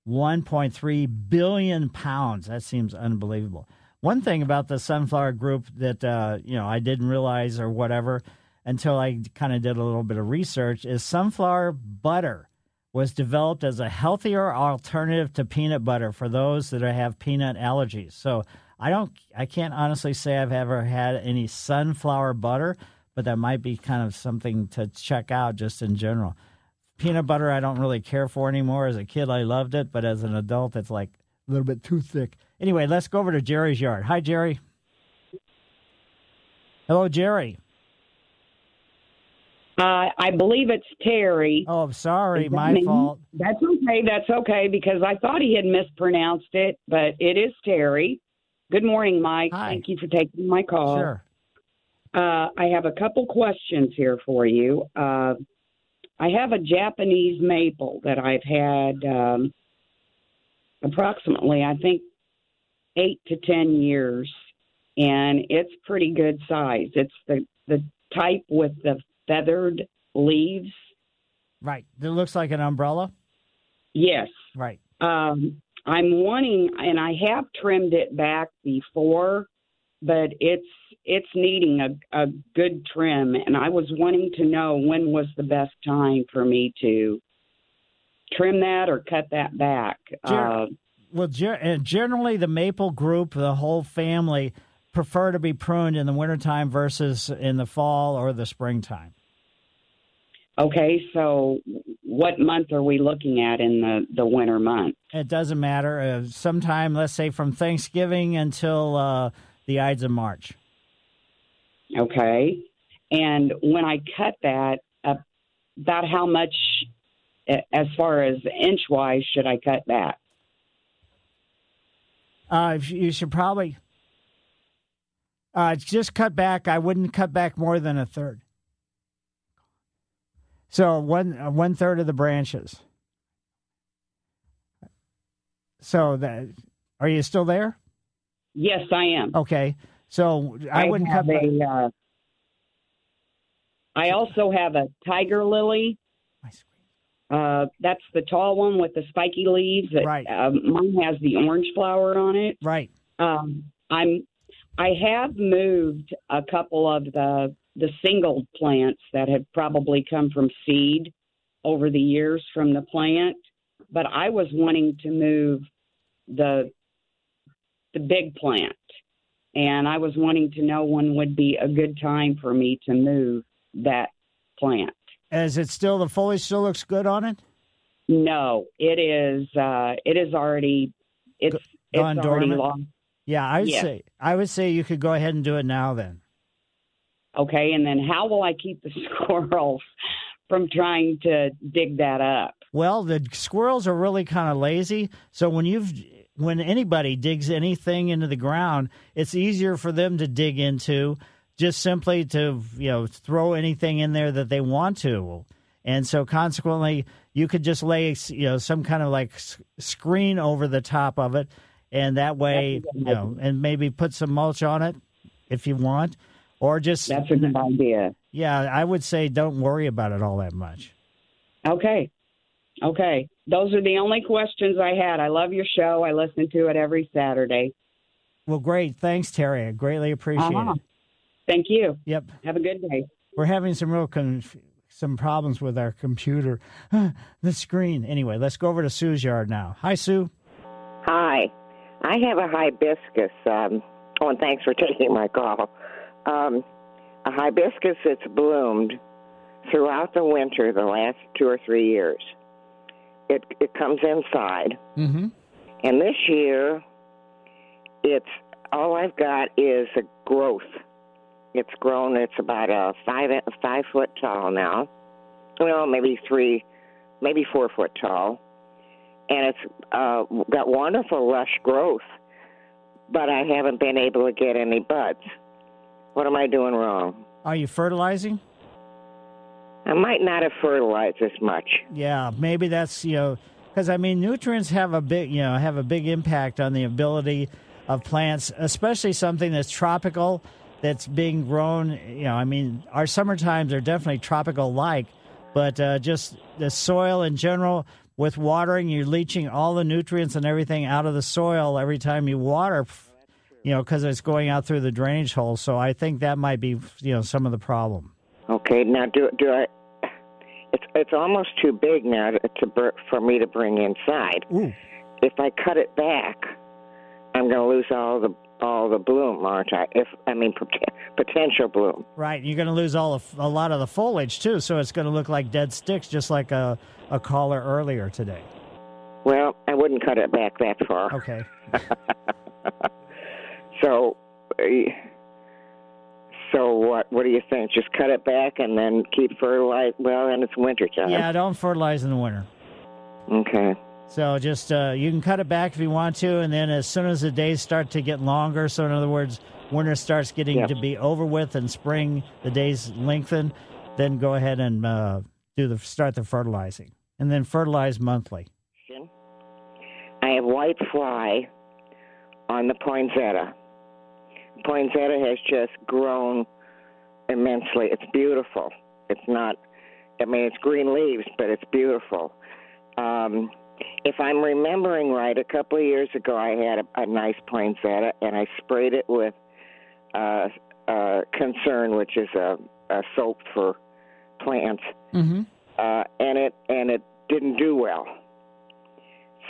S3: 1.3 billion pounds. That seems unbelievable. One thing about the sunflower group that uh, you know I didn't realize or whatever until I kind of did a little bit of research is sunflower butter was developed as a healthier alternative to peanut butter for those that have peanut allergies. So I don't I can't honestly say I've ever had any sunflower butter, but that might be kind of something to check out just in general peanut butter I don't really care for anymore. As a kid, I loved it, but as an adult, it's like a little bit too thick. Anyway, let's go over to Jerry's yard. Hi, Jerry. Hello, Jerry.
S16: Uh, I believe it's Terry.
S3: Oh, sorry,
S16: Is that
S3: my fault.
S16: That's okay. That's okay because I thought he had mispronounced it, but it is Terry. Good morning, Mike. Thank you for taking my call.
S3: Sure.
S16: Uh, I have a couple questions here for you. Uh, I have a Japanese maple that I've had um, approximately, I think, eight to ten years, and it's pretty good size. It's the the type with the feathered leaves.
S3: Right. It looks like an umbrella.
S16: Yes.
S3: Right.
S16: Um, I'm wanting, and I have trimmed it back before, but it's it's needing a, a good trim, and I was wanting to know when was the best time for me to trim that or cut that back. Uh,
S3: well, ger- and generally, the maple group, the whole family, prefer to be pruned in the wintertime versus in the fall or the springtime.
S16: Okay, so what month are we looking at in the the winter month?
S3: It doesn't matter. Uh, sometime, let's say from Thanksgiving until uh, the Ides of March.
S16: Okay. And when I cut that, uh, about how much, as far as inch wise, should I cut back?
S3: Uh, you should probably uh, just cut back. I wouldn't cut back more than a third. So one uh, one third of the branches. So that are you still there?
S16: Yes, I am.
S3: Okay, so I, wouldn't
S16: have
S3: cut
S16: a. Uh, I also have a tiger lily. Uh, that's the tall one with the spiky leaves. That,
S3: Right.
S16: Um, mine has the orange flower on it.
S3: Right.
S16: Um, I'm. I have moved a couple of the the single plants that had probably come from seed over the years from the plant, but I was wanting to move the the big plant, and I was wanting to know when would be a good time for me to move that plant.
S3: Is it still the foliage still looks good on it?
S16: No, it is. Uh, it is already. It's
S3: Gone
S16: it's already
S3: dormant?
S16: long.
S3: Yeah, I would say I would say you could go ahead and do it now. Then
S16: Okay, and then how will I keep the [laughs] squirrels from trying to dig that up?
S3: Well, the squirrels are really kind of lazy. So when you've when anybody digs anything into the ground, it's easier for them to dig into just simply to you know throw anything in there that they want to. And so consequently, you could just lay you know some kind of like screen over the top of it, and that way you know, and maybe put some mulch on it if you want, or just
S16: That's a good idea.
S3: Yeah, I would say don't worry about it all that much.
S16: Okay. Okay. Those are the only questions I had. I love your show. I listen to it every Saturday.
S3: Well, great. Thanks, Terry. I greatly appreciate
S16: Uh-huh.
S3: it.
S16: Thank you.
S3: Yep.
S16: Have a good day.
S3: We're having some real conf- some problems with our computer. [laughs] the screen. Anyway, let's go over to Sue's yard now. Hi, Sue.
S17: Hi. I have a hibiscus. Um, oh, and thanks for taking my call. Um, a hibiscus that's bloomed throughout the winter the last two or three years. It it comes inside,
S3: Mm-hmm.
S17: and this year, it's all I've got is a growth. It's grown. It's about a five five foot tall now. Well, maybe three, maybe four foot tall, and it's uh, got wonderful lush growth. But I haven't been able to get any buds. What am I doing wrong?
S3: Are you fertilizing?
S17: I might not have fertilized as much.
S3: Yeah, maybe that's you know because I mean nutrients have a big you know have a big impact on the ability of plants, especially something that's tropical that's being grown. You know, I mean our summer times are definitely tropical like, but uh, just the soil in general. With watering, you're leaching all the nutrients and everything out of the soil every time you water, you know, because it's going out through the drainage hole. So I think that might be, you know, some of the problem.
S17: Okay, now do do I? It's it's almost too big now to, to for me to bring inside. If I cut it back, I'm going to lose all the all the bloom, aren't I? If I mean pot- potential bloom.
S3: Right, you're going to lose all of, a lot of the foliage too, so it's going to look like dead sticks, just like a, a caller earlier today.
S17: Well, I wouldn't cut it back that far.
S3: Okay. [laughs]
S17: so, uh, so what? What do you think? Just cut it back and then keep fertilize. Well, and it's winter time.
S3: Yeah, don't fertilize in the winter.
S17: Okay.
S3: So just uh, you can cut it back if you want to, and then as soon as the days start to get longer, so in other words, winter starts getting
S17: Yeah.
S3: to be over with, and spring the days lengthen, then go ahead and uh, do the start the fertilizing, and then fertilize monthly.
S17: I have white fly on the poinsettia. Poinsettia has just grown immensely. It's beautiful. It's not, I mean, it's green leaves, but it's beautiful. Um, if I'm remembering right, a couple of years ago, I had a, a nice poinsettia, and I sprayed it with uh, uh, Concern, which is a, a soap for plants,
S3: Mm-hmm.
S17: uh, and it and it didn't do well.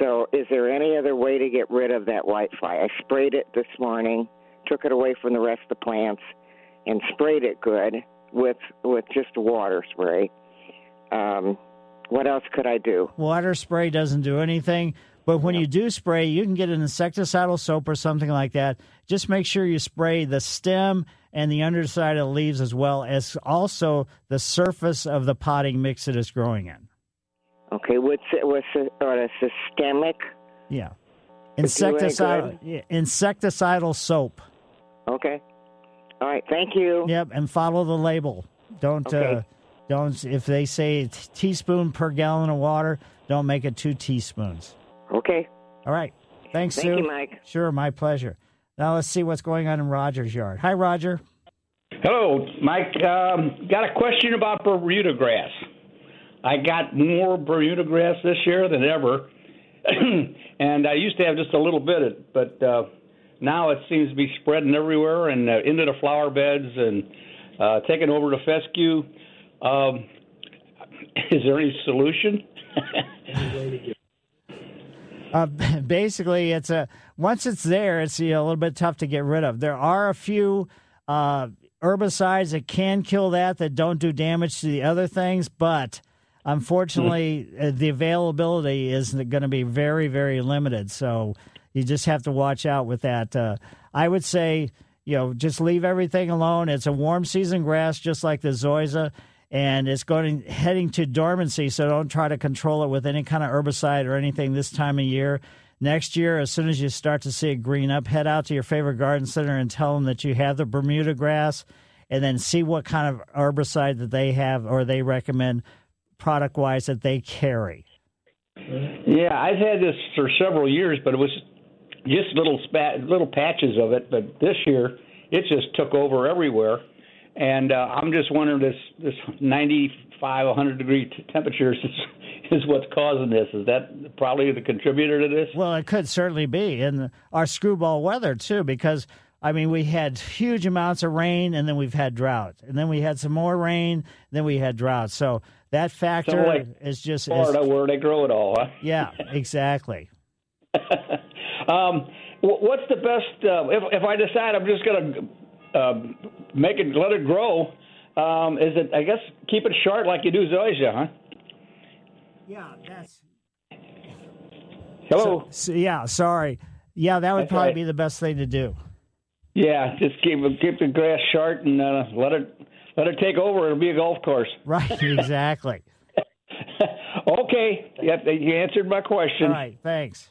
S17: So, is there any other way to get rid of that white fly? I sprayed it this morning, took it away from the rest of the plants, and sprayed it good with with just a water spray. Um, what else could I do?
S3: Water spray doesn't do anything, but when you do spray, you can get an insecticidal soap or something like that. Just make sure you spray the stem and the underside of the leaves as well as also the surface of the potting mix that it's growing in.
S17: Okay, what's it? What's it? Or a systemic?
S3: Yeah. Insecticidal, insecticidal soap.
S17: Okay. All right. Thank you.
S3: Yep, and follow the label. Don't uh,
S17: Okay.
S3: don't if they say t- teaspoon per gallon of water, don't make it two teaspoons.
S17: Okay.
S3: All right. Thanks, Sue.
S17: Thank
S3: Sue.
S17: you, Mike.
S3: Sure, my pleasure. Now let's see what's going on in Roger's yard. Hi, Roger.
S18: Hello, Mike. Um, got a question about Bermuda grass. I got more Bermuda grass this year than ever, [clears throat] and I used to have just a little bit, of, but uh, now it seems to be spreading everywhere and uh, into the flower beds and uh, taking over the fescue. Um, [laughs] is there any solution? [laughs]
S3: Uh, [laughs] basically, it's a once it's there, it's you know, a little bit tough to get rid of. There are a few uh, herbicides that can kill that that don't do damage to the other things, but unfortunately, uh, the availability is going to be very, very limited. So you just have to watch out with that. Uh, I would say, you know, just leave everything alone. It's a warm season grass, just like the zoysia, and it's going heading to dormancy. So don't try to control it with any kind of herbicide or anything this time of year. Next year, as soon as you start to see it green up, head out to your favorite garden center and tell them that you have the Bermuda grass, and then see what kind of herbicide that they have or they recommend product wise that they carry.
S18: Yeah, I've had this for several years, but it was just little spat, little patches of it. But this year, it just took over everywhere, and uh, I'm just wondering this this 95, 100 degree t- temperatures is [laughs] is what's causing this. Is that probably the contributor to this?
S3: Well, it could certainly be, and our screwball weather too, because I mean, we had huge amounts of rain, and then we've had drought, and then we had some more rain, then we had drought. So that factor
S18: Something like
S3: is just
S18: Florida,
S3: is,
S18: where they grow it all. Huh?
S3: yeah, exactly. [laughs]
S18: Um, what's the best? Uh, if if I decide I'm just going to uh, make it, let it grow, um, is it? I guess keep it short like you do zoysia, huh?
S3: Yeah, that's.
S18: Hello.
S3: So, so- yeah, sorry. Yeah, that would
S18: That's
S3: probably
S18: right.
S3: be the best thing to do.
S18: Yeah, just keep keep the grass short and uh, let it let it take over. It'll be a golf course. [laughs]
S3: Right, exactly. [laughs]
S18: Okay. Yep, you answered my question.
S3: All right, thanks.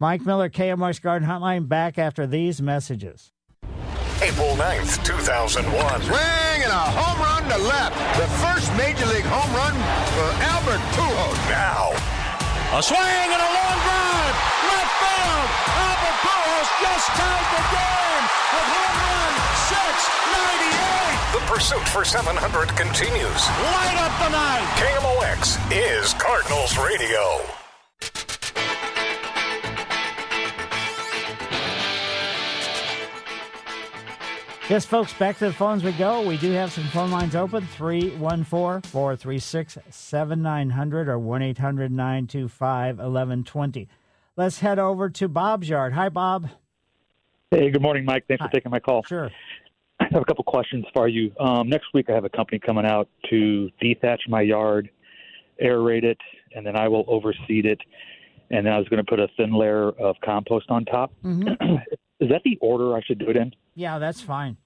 S3: Mike Miller, KMOX Garden Hotline, back after these messages.
S6: April 9th, 2001.
S19: Swing and a home run to left. The first major league home run for Albert Pujols.
S6: Now,
S5: A swing and a long drive. Left field. Albert Pujols just tied the game with home run 698.
S6: the pursuit for 700 continues.
S5: Light up the night.
S6: KMOX is Cardinals Radio.
S3: Yes, folks, back to the phones we go. We do have some phone lines open 314 436 7900 or 1 800 925 1120. Let's head over to Bob's yard. Hi, Bob.
S20: Hey, good morning, Mike. Thanks for taking my call.
S3: Sure.
S20: I have a couple questions for you. Um, next week, I have a company coming out to dethatch my yard, aerate it, and then I will overseed it. And then I was going to put a thin layer of compost on top.
S3: Mm-hmm. [clears throat]
S20: Is that the order I should do it in?
S3: Yeah, that's fine.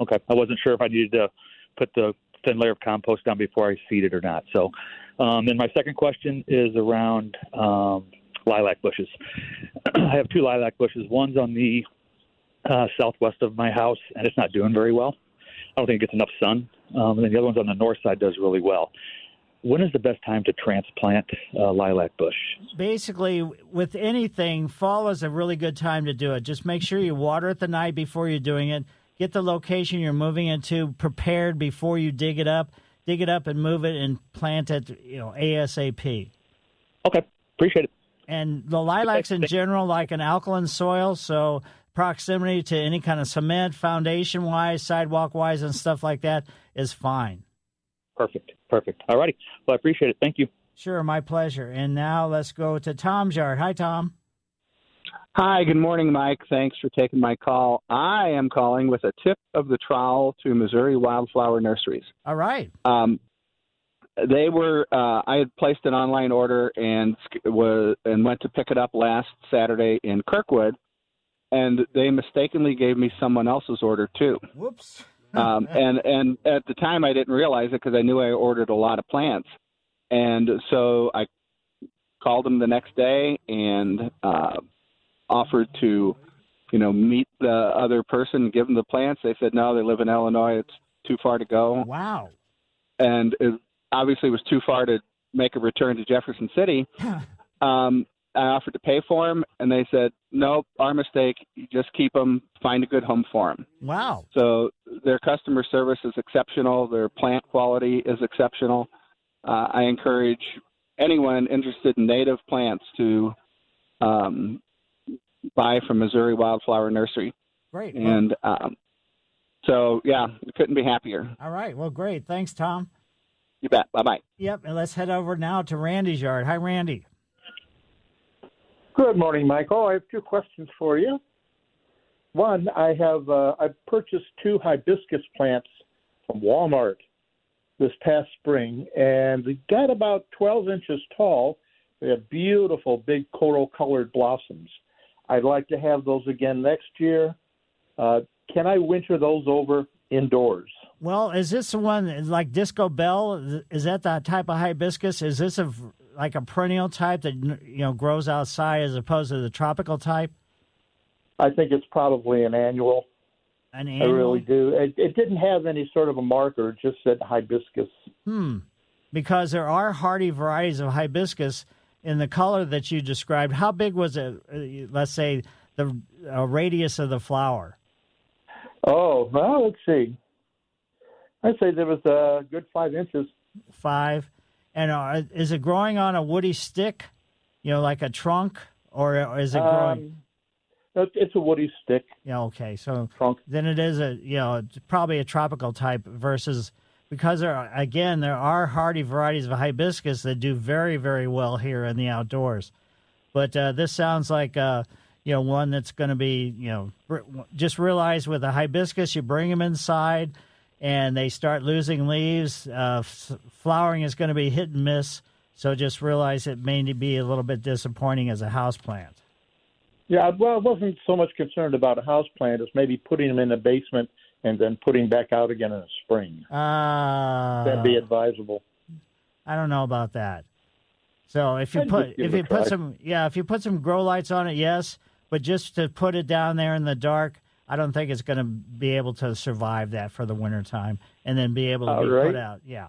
S20: Okay. I wasn't sure if I needed to put the thin layer of compost down before I seed it or not. So, um, then my second question is around um, lilac bushes. [clears throat] I have two lilac bushes. One's on the uh, southwest of my house, and it's not doing very well. I don't think it gets enough sun. Um, and then the other one's on the north side does really well. When is the best time to transplant uh, lilac bush?
S3: Basically, with anything, fall is a really good time to do it. Just make sure you water it the night before you're doing it. Get the location you're moving into prepared before you dig it up. Dig it up and move it and plant it, you know, ASAP.
S20: Okay, appreciate it.
S3: And the lilacs in general like an alkaline soil, so proximity to any kind of cement, foundation wise, sidewalk wise, and stuff like that is fine.
S20: Perfect, perfect. All righty. Well, I appreciate it. Thank you.
S3: Sure, my pleasure. And now let's go to Tom's yard. Hi, Tom.
S21: Hi, good morning, Mike. Thanks for taking my call. I am calling with a tip of the trowel to Missouri Wildflower Nurseries.
S3: All right.
S21: Um, they were. Uh, I had placed an online order and was and went to pick it up last Saturday in Kirkwood, and they mistakenly gave me someone else's order too.
S3: Whoops.
S21: Um, [laughs] and and at the time I didn't realize it because I knew I ordered a lot of plants, and so I called them the next day and uh, offered to, you know, meet the other person, give them the plants. They said no, they live in Illinois. It's too far to go.
S3: Wow.
S21: And it obviously was too far to make a return to Jefferson City. um, I offered to pay for them, and they said, "Nope, our mistake. You just keep them. Find a good home for them."
S3: Wow.
S21: So their customer service is exceptional. Their plant quality is exceptional. Uh, I encourage anyone interested in native plants to um, buy from Missouri Wildflower Nursery.
S3: Great.
S21: And um, so, yeah, couldn't be happier.
S3: All right. Well, great. Thanks, Tom.
S21: You bet. Bye bye.
S3: Yep. And let's head over now to Randy's yard. Hi, Randy.
S22: Good morning, Michael. I have two questions for you.
S23: one, I have uh, I purchased two hibiscus plants from Walmart this past spring, and they got about 12 inches tall. They have beautiful, big coral-colored blossoms. I'd like to have those again next year. Uh, can I winter those over indoors?
S3: Well, is this the one like Disco Belle? Is that the type of hibiscus? Is this a like a perennial type that you know grows outside as opposed to the tropical type?
S23: I think it's probably an annual.
S3: An annual.
S23: I really do. It, it didn't have any sort of a marker; it just said hibiscus.
S3: Hmm. Because there are hardy varieties of hibiscus in the color that you described. How big was it? uh, Let's say the uh, radius of the flower.
S23: Oh, well, let's see. I'd say there was a good five inches.
S3: Five. And uh, is it growing on a woody stick? You know, like a trunk, or is it growing?
S23: Um, it- it's a woody stick.
S3: Yeah. Okay. So
S23: trunk.
S3: then it is a you know probably a tropical type versus because there are, again there are hardy varieties of hibiscus that do very very well here in the outdoors, but uh, this sounds like uh, you know one that's going to be you know just realize with a hibiscus you bring them inside and they start losing leaves. Uh, f- flowering is going to be hit and miss. So just realize it may be a little bit disappointing as a house plant.
S23: Yeah, well, I wasn't so much concerned about a house plant as maybe putting them in the basement and then putting back out again in the spring.
S3: Uh,
S23: That'd be advisable.
S3: I don't know about that. So if you
S23: I'd
S3: put if you put
S23: try.
S3: some yeah if you put some grow lights on it yes, but just to put it down there in the dark, I don't think it's going to be able to survive that for the winter time and then be able to
S23: All
S3: be
S23: right.
S3: put out. Yeah.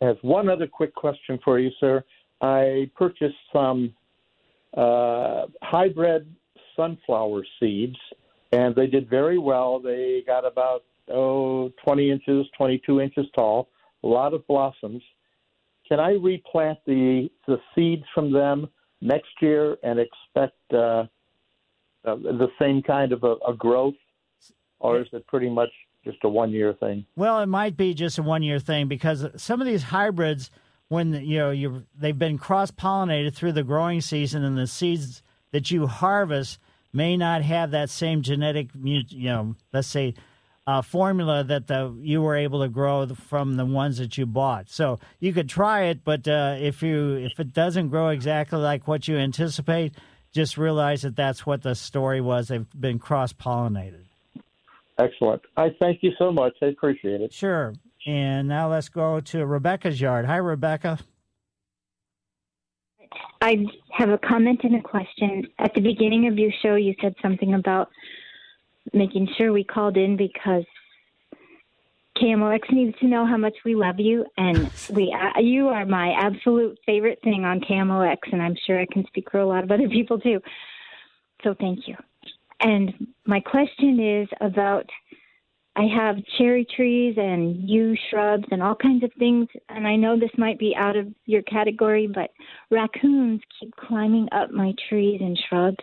S23: I have one other quick question for you, sir. I purchased some uh, hybrid sunflower seeds, and they did very well. They got about oh 20 inches, 22 inches tall, a lot of blossoms. Can I replant the the seeds from them next year and expect uh, uh, the same kind of a, a growth, or is it pretty much just a one year thing?
S3: Well, it might be just a one year thing because some of these hybrids, when you know you they've been cross pollinated through the growing season, and the seeds that you harvest may not have that same genetic, you know, let's say. Uh, formula that the you were able to grow from the ones that you bought. So you could try it, but uh, if you if it doesn't grow exactly like what you anticipate, just realize that that's what the story was. They've been cross pollinated.
S23: Excellent. I thank you so much. I appreciate it.
S3: Sure. And now let's go to Rebecca's yard. Hi, Rebecca.
S24: I have a comment and a question. At the beginning of your show, you said something about making sure we called in because KMOX needs to know how much we love you, and we uh, you are my absolute favorite thing on KMOX, and I'm sure I can speak for a lot of other people too. So thank you. And my question is about I have cherry trees and yew shrubs and all kinds of things, and I know this might be out of your category, but raccoons keep climbing up my trees and shrubs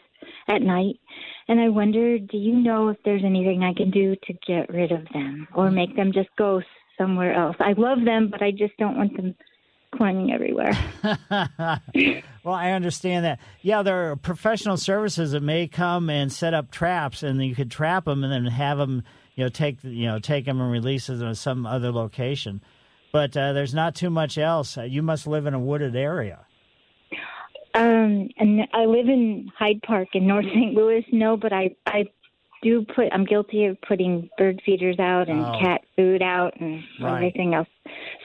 S24: at night. And I wonder, do you know if there's anything I can do to get rid of them or make them just go somewhere else? I love them, but I just don't want them climbing everywhere. [laughs]
S3: well, I understand that. Yeah, there are professional services that may come and set up traps, and you could trap them and then have them, you know, take you know take them and release them to some other location. But uh, there's not too much else. Uh, you must live in a wooded area.
S24: Um, and I live in Hyde Park in North St. Louis. No, but I I do put. I'm guilty of putting bird feeders out and
S25: Oh.
S24: cat food out and
S25: Right.
S24: everything else.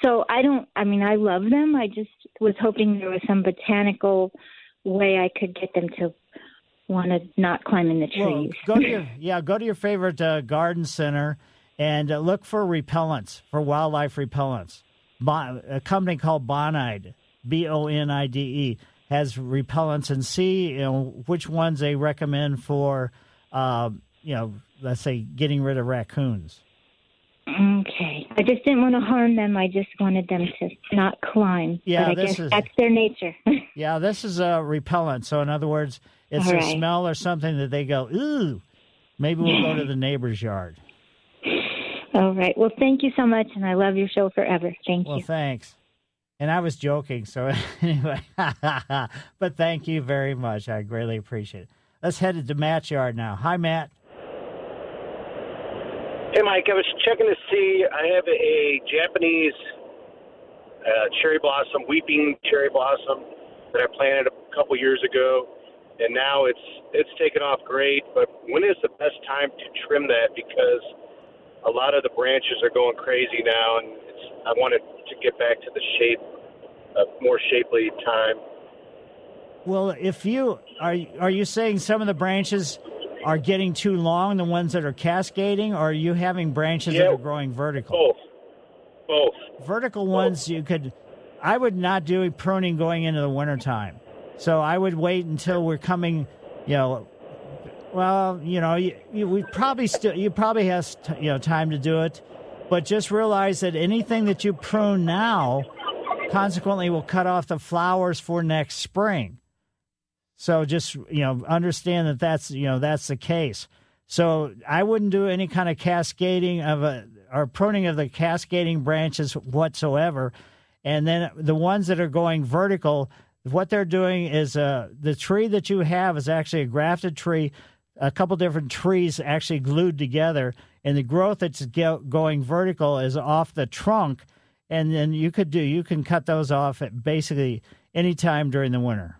S24: So I don't. I mean, I love them. I just was hoping there was some botanical way I could get them to want to not climb in the
S3: Well,
S24: trees.
S3: go to [laughs] your yeah, go to your favorite uh, garden center and uh, look for repellents for wildlife repellents. Bon, a company called Bonide, B O N I D E, has repellents and see you know which ones they recommend for, uh, you know, let's say getting rid of raccoons.
S24: Okay. I just didn't want to harm them. I just wanted them to not climb.
S3: Yeah,
S24: but I
S3: this
S24: guess
S3: is-
S24: that's their nature. [laughs]
S3: Yeah, this is a repellent. So in other words, it's
S24: All
S3: a
S24: right.
S3: smell or something that they go ooh. Maybe we'll go to the neighbor's yard. [laughs]
S24: All right. Well, thank you so much, and I love your show forever. Thank
S3: Well,
S24: you.
S3: Well, thanks. And I was joking, so [laughs] anyway. [laughs] but thank you very much. I greatly appreciate it. Let's head to Matt's yard now. Hi, Matt.
S25: Hey, Mike, I was checking to see. I have a Japanese uh, cherry blossom, weeping cherry blossom, that I planted a couple years ago, and now it's it's taken off great. But when is the best time to trim that? Because a lot of the branches are going crazy now, and I wanted to get back to the shape, a more shapely time.
S3: Well, if you are, are you saying some of the branches are getting too long, the ones that are cascading, or are you having branches that are growing vertical?
S25: Both. Both.
S3: Vertical ones, you could. I would not do pruning going into the wintertime. So I would wait until we're coming, you know. Well, you know, you, you, we probably still you probably have you know time to do it, but just realize that anything that you prune now, consequently, will cut off the flowers for next spring. So just you know understand that that's you know that's the case. So I wouldn't do any kind of cascading of a or pruning of the cascading branches whatsoever. And then the ones that are going vertical, what they're doing is uh, the tree that you have is actually a grafted tree, a couple different trees actually glued together, and the growth that's go- going vertical is off the trunk. And then you could do you can cut those off at basically any time during the winter.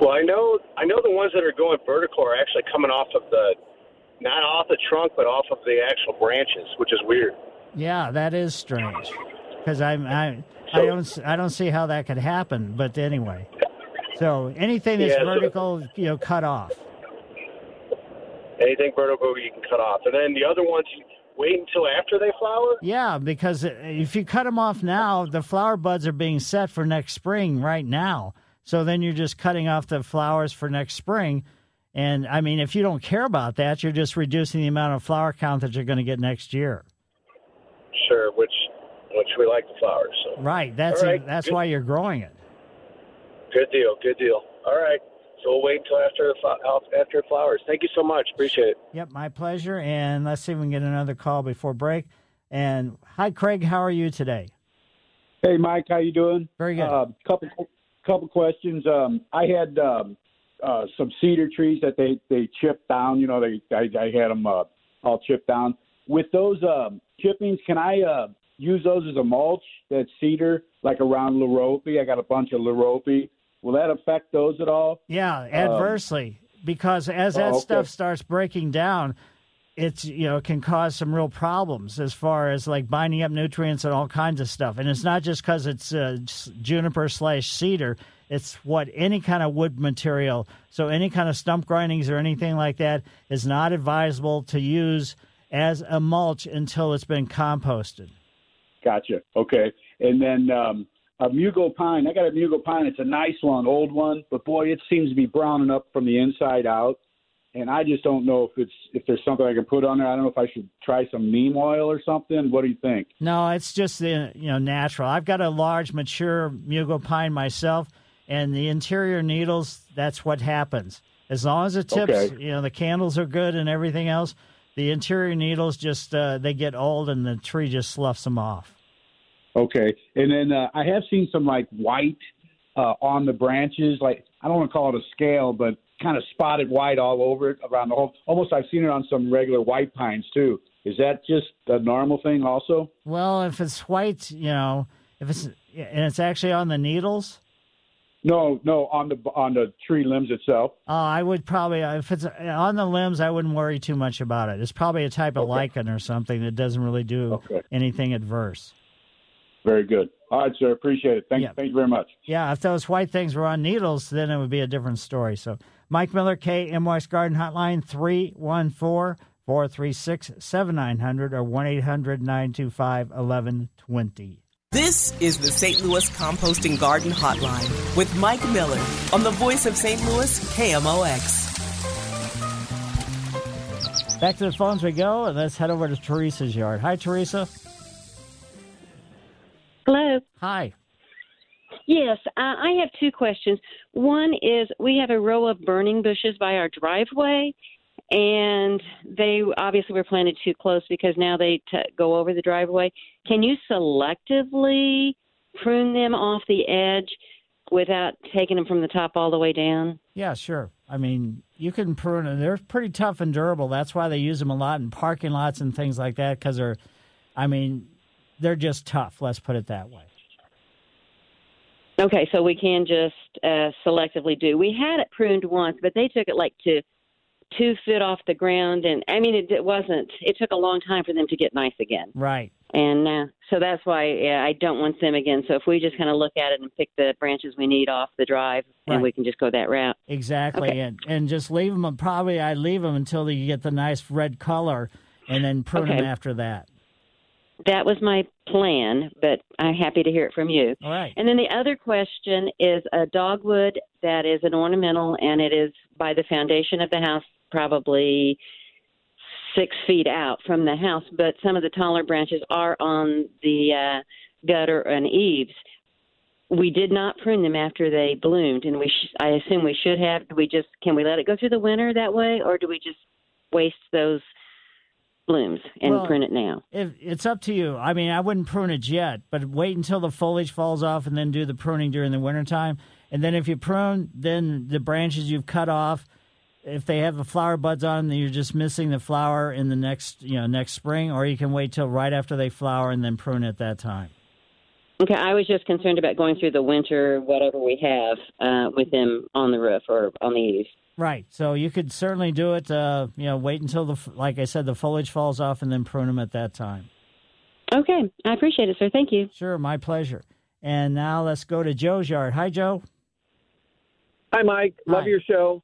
S25: Well, I know I know the ones that are going vertical are actually coming off of the not off the trunk, but off of the actual branches, which is weird.
S3: Yeah, that is strange because I'm I I don't I don't see how that could happen. But anyway, so anything that's
S25: Yeah, so-
S3: vertical, you know, cut off.
S25: Anything vertical you can cut off, and then the other ones wait until after they flower.
S3: Yeah, because if you cut them off now, the flower buds are being set for next spring right now. So then you're just cutting off the flowers for next spring. And I mean, if you don't care about that, you're just reducing the amount of flower count that you're going to get next year.
S25: Sure, which which we like the flowers. So
S3: Right. That's
S25: right,
S3: that's
S25: good.
S3: why you're growing it.
S25: good deal, good deal. All right, so we'll wait until after the after it flowers. Thank you so much. Appreciate it.
S3: Yep, my pleasure. And let's see if we can get another call before break. And hi, Craig. How are you today?
S18: Hey, Mike, how you doing?
S3: Very good.
S18: Uh, couple couple questions. Um, I had um, uh, some cedar trees that they they chipped down. You know, they I, I had them uh, all chipped down. With those um, chippings, can I uh, use those as a mulch? That cedar, like around liriope. I got a bunch of liriope. Will that affect those at all?
S3: Yeah,
S18: Um,
S3: adversely, because as that
S18: oh, okay.
S3: stuff starts breaking down, it's you know can cause some real problems as far as like binding up nutrients and all kinds of stuff. And it's not just because it's uh, juniper slash cedar. It's what any kind of wood material. So any kind of stump grindings or anything like that is not advisable to use as a mulch until it's been composted.
S18: Gotcha. Okay. And then um, a Mugo pine. I got a Mugo pine. It's a nice one, old one, but boy, it seems to be browning up from the inside out. And I just don't know if it's if there's something I can put on there. I don't know if I should try some neem oil or something. What do you think?
S3: No, it's just the you know natural. I've got a large mature mugo pine myself, and the interior needles. That's what happens. As long as the tips,
S18: Okay.
S3: you know, the candles are good and everything else, the interior needles just uh, they get old and the tree just sloughs them off.
S18: Okay. And then uh, I have seen some like white uh, on the branches. Like I don't want to call it a scale, but kind of spotted white all over it around the whole. Almost I've seen it on some regular white pines too. Is that just a normal thing also?
S3: Well, if it's white, you know, if it's and it's actually on the needles.
S18: No, no, on the on the tree limbs itself.
S3: Uh, I would probably, if it's on the limbs, I wouldn't worry too much about it. It's probably a type of lichen or something that doesn't really do anything adverse.
S18: Very good. All right, sir. Appreciate it. Thank,
S3: Yeah.
S18: thank you very much.
S3: Yeah, if those white things were on needles, then it would be a different story. So, Mike Miller, KMOX Garden Hotline, 314 436 7900 or 1 800 925 1120.
S2: This is the St. Louis Composting Garden Hotline with Mike Miller on the voice of St. Louis, KMOX.
S3: Back to the phones we go, and let's head over to Teresa's yard. Hi, Teresa.
S26: Hello.
S3: Hi.
S26: Yes, uh, I have two questions. One is we have a row of burning bushes by our driveway, and they obviously were planted too close because now they t- go over the driveway. Can you selectively prune them off the edge without taking them from the top all the way down?
S3: Yeah, sure. I mean, you can prune them. They're pretty tough and durable. That's why they use them a lot in parking lots and things like that because they're, I mean, they're just tough. Let's put it that way.
S26: Okay, so we can just uh, selectively do. We had it pruned once, but they took it like to two foot off the ground, and I mean, it, it wasn't. It took a long time for them to get nice again.
S3: Right.
S26: And uh, so that's why yeah, I don't want them again. So if we just kind of look at it and pick the branches we need off the drive,
S3: Right.
S26: and we can just go that route.
S3: Exactly,
S26: Okay.
S3: and and just leave them. Probably I leave them until you get the nice red color, and then prune them after that.
S26: That was my plan, but I'm happy to hear it from you.
S3: All right.
S26: And then the other question is a dogwood that is an ornamental, and it is by the foundation of the house, probably six feet out from the house. But some of the taller branches are on the uh, gutter and eaves. We did not prune them after they bloomed, and we sh- I assume we should have. Do we just can we let it go through the winter that way, or do we just waste those blooms and
S3: Well,
S26: prune it now?
S3: If it's up to you. I mean, I wouldn't prune it yet, but wait until the foliage falls off and then do the pruning during the wintertime. And then if you prune, then the branches you've cut off, if they have the flower buds on them, then you're just missing the flower in the next, you know, next spring, or you can wait till right after they flower and then prune at that time.
S26: Okay, I was just concerned about going through the winter, whatever we have, uh, with them on the roof or on the eaves.
S3: Right. So you could certainly do it. Uh, you know, wait until the, like I said, the foliage falls off and then prune them at that time.
S26: Okay, I appreciate it, sir. Thank you.
S3: Sure, my pleasure. And now let's go to Joe's yard. Hi, Joe.
S27: Hi, Mike. Love your show.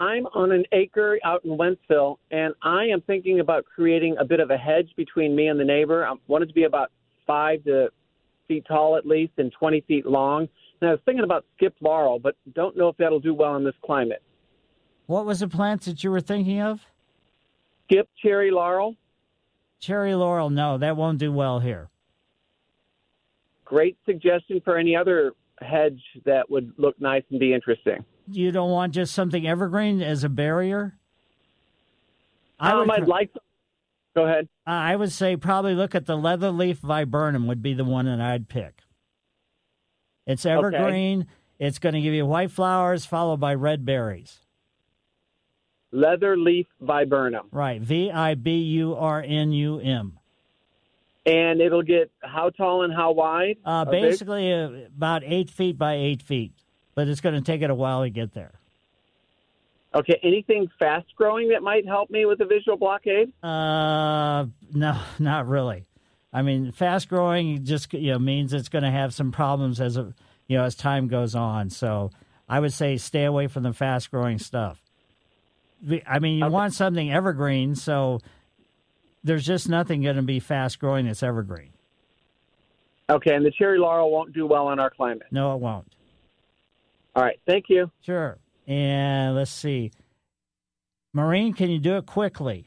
S27: I'm on an acre out in Wentzville, and I am thinking about creating a bit of a hedge between me and the neighbor. I want it to be about five to feet tall at least and 20 feet long. And I was thinking about skip laurel, but don't know if that'll do well in this climate.
S3: What was the plant that you were thinking of?
S27: Skip cherry laurel,
S3: Cherry laurel. No, that won't do well here.
S27: great suggestion for any other hedge that would look nice and be interesting.
S3: You don't want just something evergreen as a barrier? I
S27: Um,
S3: would
S27: I'd like. Go ahead.
S3: Uh, I would say probably look at the leather leaf viburnum would be the one that I'd pick. It's evergreen. It's going to give you white flowers followed by red berries.
S27: Leather leaf viburnum.
S3: Right. V I B U R N U M.
S27: And it'll get how tall and how wide?
S3: Uh, basically, uh, about eight feet by eight feet, but it's going to take it a while to get there.
S27: Okay, anything fast growing that might help me with the visual blockade?
S3: Uh, no, [laughs] not really. I mean, fast growing just you know means it's going to have some problems as a, you know as time goes on. So I would say stay away from the fast growing stuff. The- I mean, you want something evergreen, so there's just nothing going to be fast growing that's evergreen.
S27: Okay, and the cherry laurel won't do well in our climate.
S3: No, it won't.
S27: All right, thank you.
S3: Sure. And let's see, Maureen, can you do it quickly?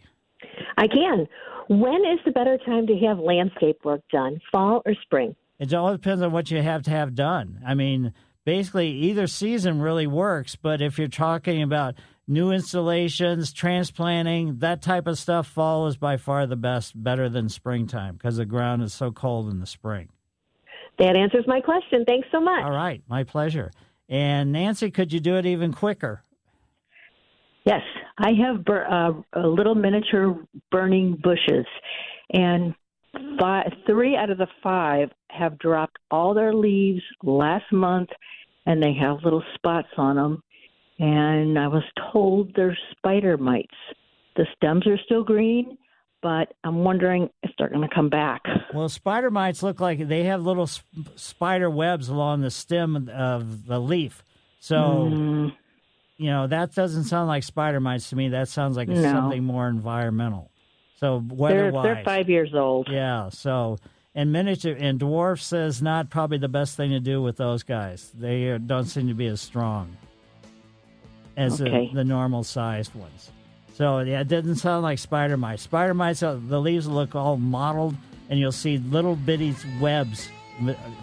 S28: I can. When is the better time to have landscape work done, fall or spring?
S3: It all depends on what you have to have done. I mean, basically, either season really works, but if you're talking about new installations, transplanting, that type of stuff, fall is by far the best, better than springtime because the ground is so cold in the spring.
S28: That answers my question. Thanks so much.
S3: All right, my pleasure. And Nancy, could you do it even quicker?
S29: Yes, I have bur- uh, little miniature burning bushes, and five, three out of the five have dropped all their leaves last month, and they have little spots on them. And I was told they're spider mites. The stems are still green, but I'm wondering if they're going to come back. [laughs]
S3: Well, spider mites look like they have little sp- spider webs along the stem of the leaf. So,
S29: Mm.
S3: you know, that doesn't sound like spider mites to me. That sounds like
S29: No.
S3: something more environmental. So,
S29: They're,
S3: weather-wise,
S29: they're five years old.
S3: Yeah. So, and miniature and dwarf says not probably the best thing to do with those guys. They don't seem to be as strong as
S29: Okay.
S3: the, the normal sized ones. So yeah, it doesn't sound like spider mites. Spider mites, uh, the leaves look all mottled, and you'll see little bitty webs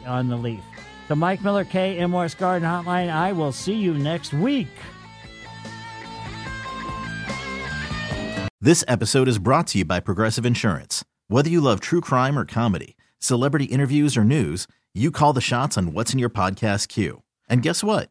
S3: on the leaf. So Mike Miller, KMOX Garden Hotline. I will see you next week.
S30: This episode is brought to you by Progressive Insurance. Whether you love true crime or comedy, celebrity interviews or news, you call the shots on what's in your podcast queue. And guess what?